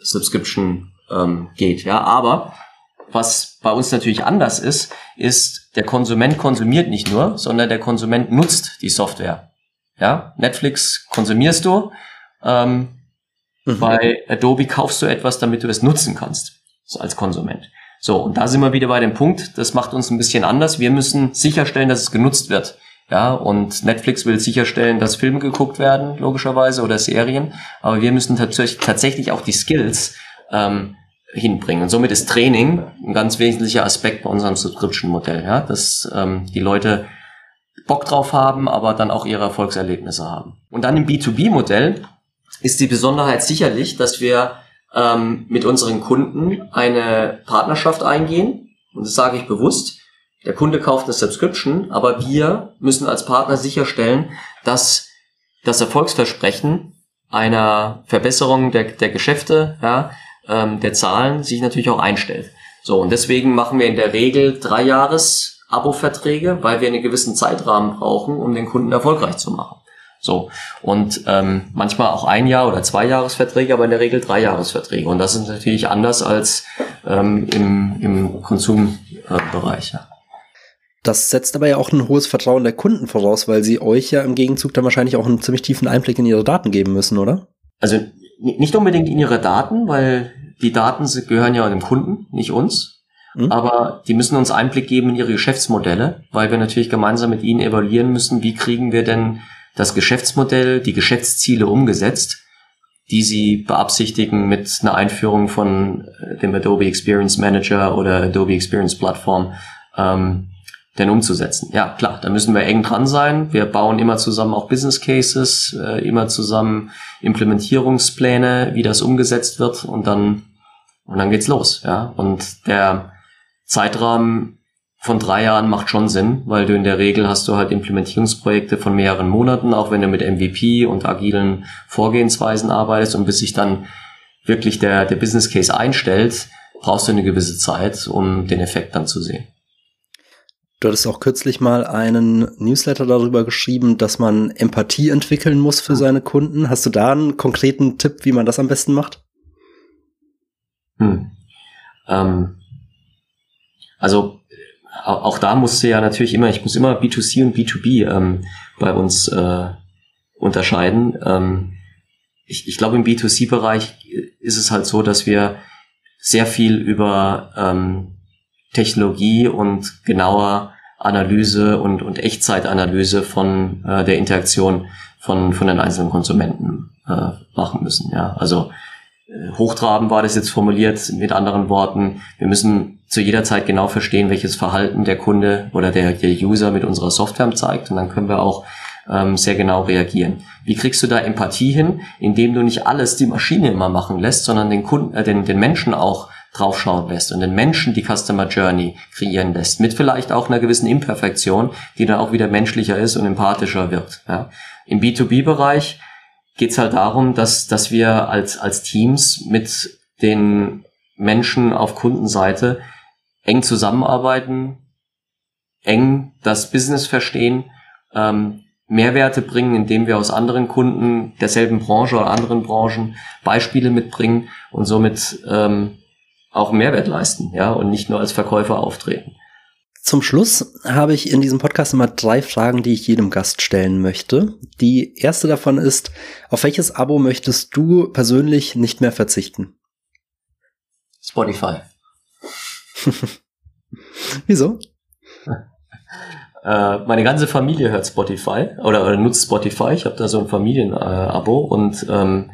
[SPEAKER 2] Subscription ähm, geht. Ja, aber was bei uns natürlich anders ist, ist, der Konsument konsumiert nicht nur, sondern der Konsument nutzt die Software. Ja, Netflix konsumierst du, ähm, mhm. bei Adobe kaufst du etwas, damit du es nutzen kannst, so als Konsument. So, und da sind wir wieder bei dem Punkt, das macht uns ein bisschen anders. Wir müssen sicherstellen, dass es genutzt wird. Ja, und Netflix will sicherstellen, dass Filme geguckt werden, logischerweise, oder Serien. Aber wir müssen tatsächlich, tatsächlich auch die Skills ähm, hinbringen. Und somit ist Training ein ganz wesentlicher Aspekt bei unserem Subscription-Modell, ja, dass ähm, die Leute Bock drauf haben, aber dann auch ihre Erfolgserlebnisse haben. Und dann im B2B-Modell ist die Besonderheit sicherlich, dass wir ähm, mit unseren Kunden eine Partnerschaft eingehen. Und das sage ich bewusst. Der Kunde kauft eine Subscription, aber wir müssen als Partner sicherstellen, dass das Erfolgsversprechen einer Verbesserung der, der Geschäfte, ja, ähm, der Zahlen sich natürlich auch einstellt. So, und deswegen machen wir in der Regel drei Jahres Abo-Verträge, weil wir einen gewissen Zeitrahmen brauchen, um den Kunden erfolgreich zu machen. So. Und ähm, manchmal auch ein Jahr oder zwei Jahresverträge, aber in der Regel drei Jahresverträge. Und das ist natürlich anders als ähm, im, im Konsumbereich. Ja.
[SPEAKER 1] Das setzt aber ja auch ein hohes Vertrauen der Kunden voraus, weil sie euch ja im Gegenzug dann wahrscheinlich auch einen ziemlich tiefen Einblick in ihre Daten geben müssen, oder?
[SPEAKER 2] Also nicht unbedingt in ihre Daten, weil die Daten gehören ja dem Kunden, nicht uns. Mhm. Aber die müssen uns Einblick geben in ihre Geschäftsmodelle, weil wir natürlich gemeinsam mit ihnen evaluieren müssen, wie kriegen wir denn das Geschäftsmodell, die Geschäftsziele umgesetzt, die sie beabsichtigen mit einer Einführung von äh, dem Adobe Experience Manager oder Adobe Experience Plattform ähm, denn umzusetzen. Ja, klar, da müssen wir eng dran sein. Wir bauen immer zusammen auch Business Cases, äh, immer zusammen Implementierungspläne, wie das umgesetzt wird und dann und dann geht's los, ja. Und der Zeitrahmen von drei Jahren macht schon Sinn, weil du in der Regel hast du halt Implementierungsprojekte von mehreren Monaten, auch wenn du mit MVP und agilen Vorgehensweisen arbeitest und bis sich dann wirklich der, der Business Case einstellt, brauchst du eine gewisse Zeit, um den Effekt dann zu sehen.
[SPEAKER 1] Du hattest auch kürzlich mal einen Newsletter darüber geschrieben, dass man Empathie entwickeln muss für seine Kunden. Hast du da einen konkreten Tipp, wie man das am besten macht?
[SPEAKER 2] Hm. Ähm, also auch da musst du ja natürlich immer, ich muss immer B2C und B2B ähm, bei uns äh, unterscheiden. Ähm, ich, ich glaube, im B2C-Bereich ist es halt so, dass wir sehr viel über ähm, Technologie und genauer Analyse und, und Echtzeitanalyse von äh, der Interaktion von, von den einzelnen Konsumenten äh, machen müssen. Ja, also äh, hochtrabend war das jetzt formuliert mit anderen Worten. Wir müssen zu jeder Zeit genau verstehen, welches Verhalten der Kunde oder der, der User mit unserer Software zeigt und dann können wir auch ähm, sehr genau reagieren. Wie kriegst du da Empathie hin, indem du nicht alles die Maschine immer machen lässt, sondern den Kunden, äh, den, den Menschen auch draufschauen lässt und den Menschen die Customer Journey kreieren lässt, mit vielleicht auch einer gewissen Imperfektion, die dann auch wieder menschlicher ist und empathischer wird. Ja. Im B2B-Bereich geht es halt darum, dass, dass wir als, als Teams mit den Menschen auf Kundenseite eng zusammenarbeiten, eng das Business verstehen, ähm, Mehrwerte bringen, indem wir aus anderen Kunden derselben Branche oder anderen Branchen Beispiele mitbringen und somit ähm, auch Mehrwert leisten, ja, und nicht nur als Verkäufer auftreten.
[SPEAKER 1] Zum Schluss habe ich in diesem Podcast immer drei Fragen, die ich jedem Gast stellen möchte. Die erste davon ist, auf welches Abo möchtest du persönlich nicht mehr verzichten?
[SPEAKER 2] Spotify.
[SPEAKER 1] Wieso?
[SPEAKER 2] Äh, meine ganze Familie hört Spotify oder, oder nutzt Spotify. Ich habe da so ein Familienabo und ähm,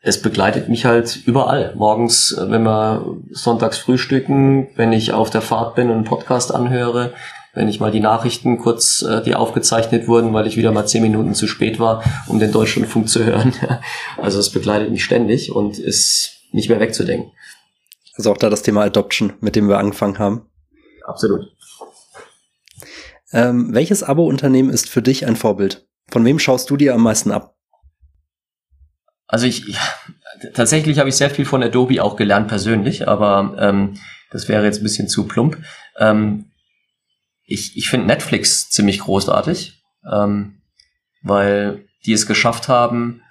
[SPEAKER 2] es begleitet mich halt überall. Morgens, äh, wenn wir sonntags frühstücken, wenn ich auf der Fahrt bin und einen Podcast anhöre, wenn ich mal die Nachrichten kurz, äh, die aufgezeichnet wurden, weil ich wieder mal zehn Minuten zu spät war, um den Deutschlandfunk zu hören. Also es begleitet mich ständig und ist nicht mehr wegzudenken.
[SPEAKER 1] Also auch da das Thema Adoption, mit dem wir angefangen haben.
[SPEAKER 2] Absolut.
[SPEAKER 1] Ähm, welches Abo-Unternehmen ist für dich ein Vorbild? Von wem schaust du dir am meisten ab?
[SPEAKER 2] Also ich, ich tatsächlich habe ich sehr viel von Adobe auch gelernt persönlich, aber ähm, das wäre jetzt ein bisschen zu plump. Ähm, ich ich finde Netflix ziemlich großartig, ähm, weil die es geschafft haben,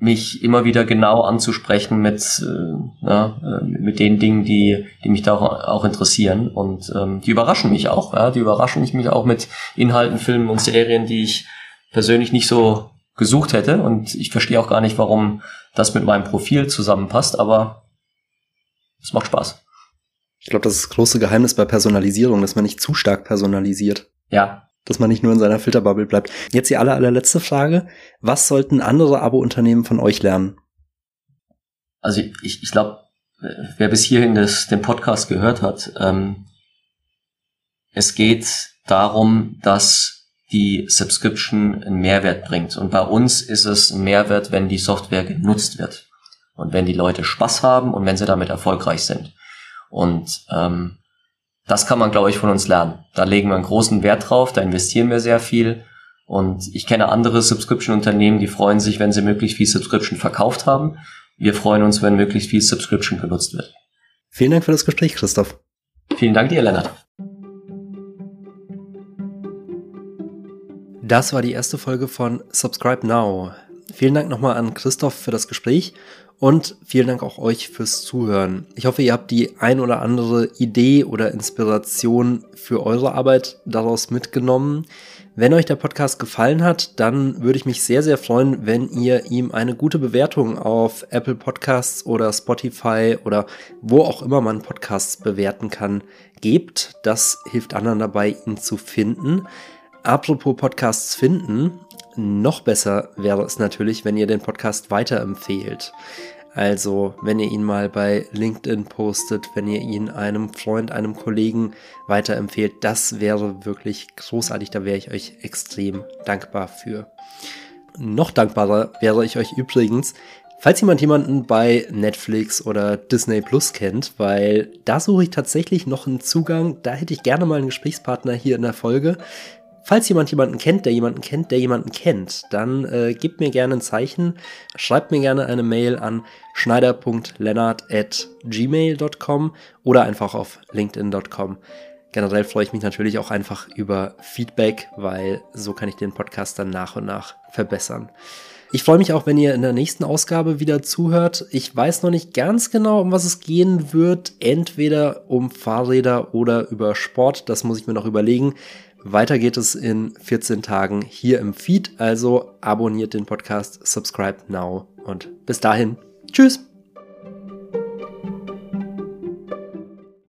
[SPEAKER 2] mich immer wieder genau anzusprechen mit, äh, na, äh, mit den Dingen, die, die mich da auch, auch interessieren. Und ähm, die überraschen mich auch. Ja? Die überraschen mich auch mit Inhalten, Filmen und Serien, die ich persönlich nicht so gesucht hätte. Und ich verstehe auch gar nicht, warum das mit meinem Profil zusammenpasst, aber es macht Spaß.
[SPEAKER 1] Ich glaube, das ist das große Geheimnis bei Personalisierung, dass man nicht zu stark personalisiert.
[SPEAKER 2] Ja,
[SPEAKER 1] dass man nicht nur in seiner Filterbubble bleibt. Jetzt die aller, allerletzte Frage. Was sollten andere Abo-Unternehmen von euch lernen?
[SPEAKER 2] Also ich, ich glaube, wer bis hierhin das, den Podcast gehört hat, ähm, es geht darum, dass die Subscription einen Mehrwert bringt. Und bei uns ist es ein Mehrwert, wenn die Software genutzt wird. Und wenn die Leute Spaß haben und wenn sie damit erfolgreich sind. Und ähm, das kann man, glaube ich, von uns lernen. Da legen wir einen großen Wert drauf, da investieren wir sehr viel. Und ich kenne andere Subscription-Unternehmen, die freuen sich, wenn sie möglichst viel Subscription verkauft haben. Wir freuen uns, wenn möglichst viel Subscription genutzt wird.
[SPEAKER 1] Vielen Dank für das Gespräch, Christoph.
[SPEAKER 2] Vielen Dank dir, Lennart.
[SPEAKER 1] Das war die erste Folge von Subscribe Now. Vielen Dank nochmal an Christoph für das Gespräch und vielen Dank auch euch fürs Zuhören. Ich hoffe, ihr habt die ein oder andere Idee oder Inspiration für eure Arbeit daraus mitgenommen. Wenn euch der Podcast gefallen hat, dann würde ich mich sehr, sehr freuen, wenn ihr ihm eine gute Bewertung auf Apple Podcasts oder Spotify oder wo auch immer man Podcasts bewerten kann, gebt. Das hilft anderen dabei, ihn zu finden. Apropos Podcasts finden, noch besser wäre es natürlich, wenn ihr den Podcast weiterempfehlt. Also, wenn ihr ihn mal bei LinkedIn postet, wenn ihr ihn einem Freund, einem Kollegen weiterempfehlt, das wäre wirklich großartig. Da wäre ich euch extrem dankbar für. Noch dankbarer wäre ich euch übrigens, falls jemand jemanden bei Netflix oder Disney Plus kennt, weil da suche ich tatsächlich noch einen Zugang. Da hätte ich gerne mal einen Gesprächspartner hier in der Folge. Falls jemand jemanden kennt, der jemanden kennt, der jemanden kennt, dann äh, gebt mir gerne ein Zeichen, schreibt mir gerne eine Mail an schneider.lennart.gmail.com oder einfach auf linkedin.com. Generell freue ich mich natürlich auch einfach über Feedback, weil so kann ich den Podcast dann nach und nach verbessern. Ich freue mich auch, wenn ihr in der nächsten Ausgabe wieder zuhört. Ich weiß noch nicht ganz genau, um was es gehen wird. Entweder um Fahrräder oder über Sport. Das muss ich mir noch überlegen. Weiter geht es in 14 Tagen hier im Feed, also abonniert den Podcast, subscribe now und bis dahin. Tschüss!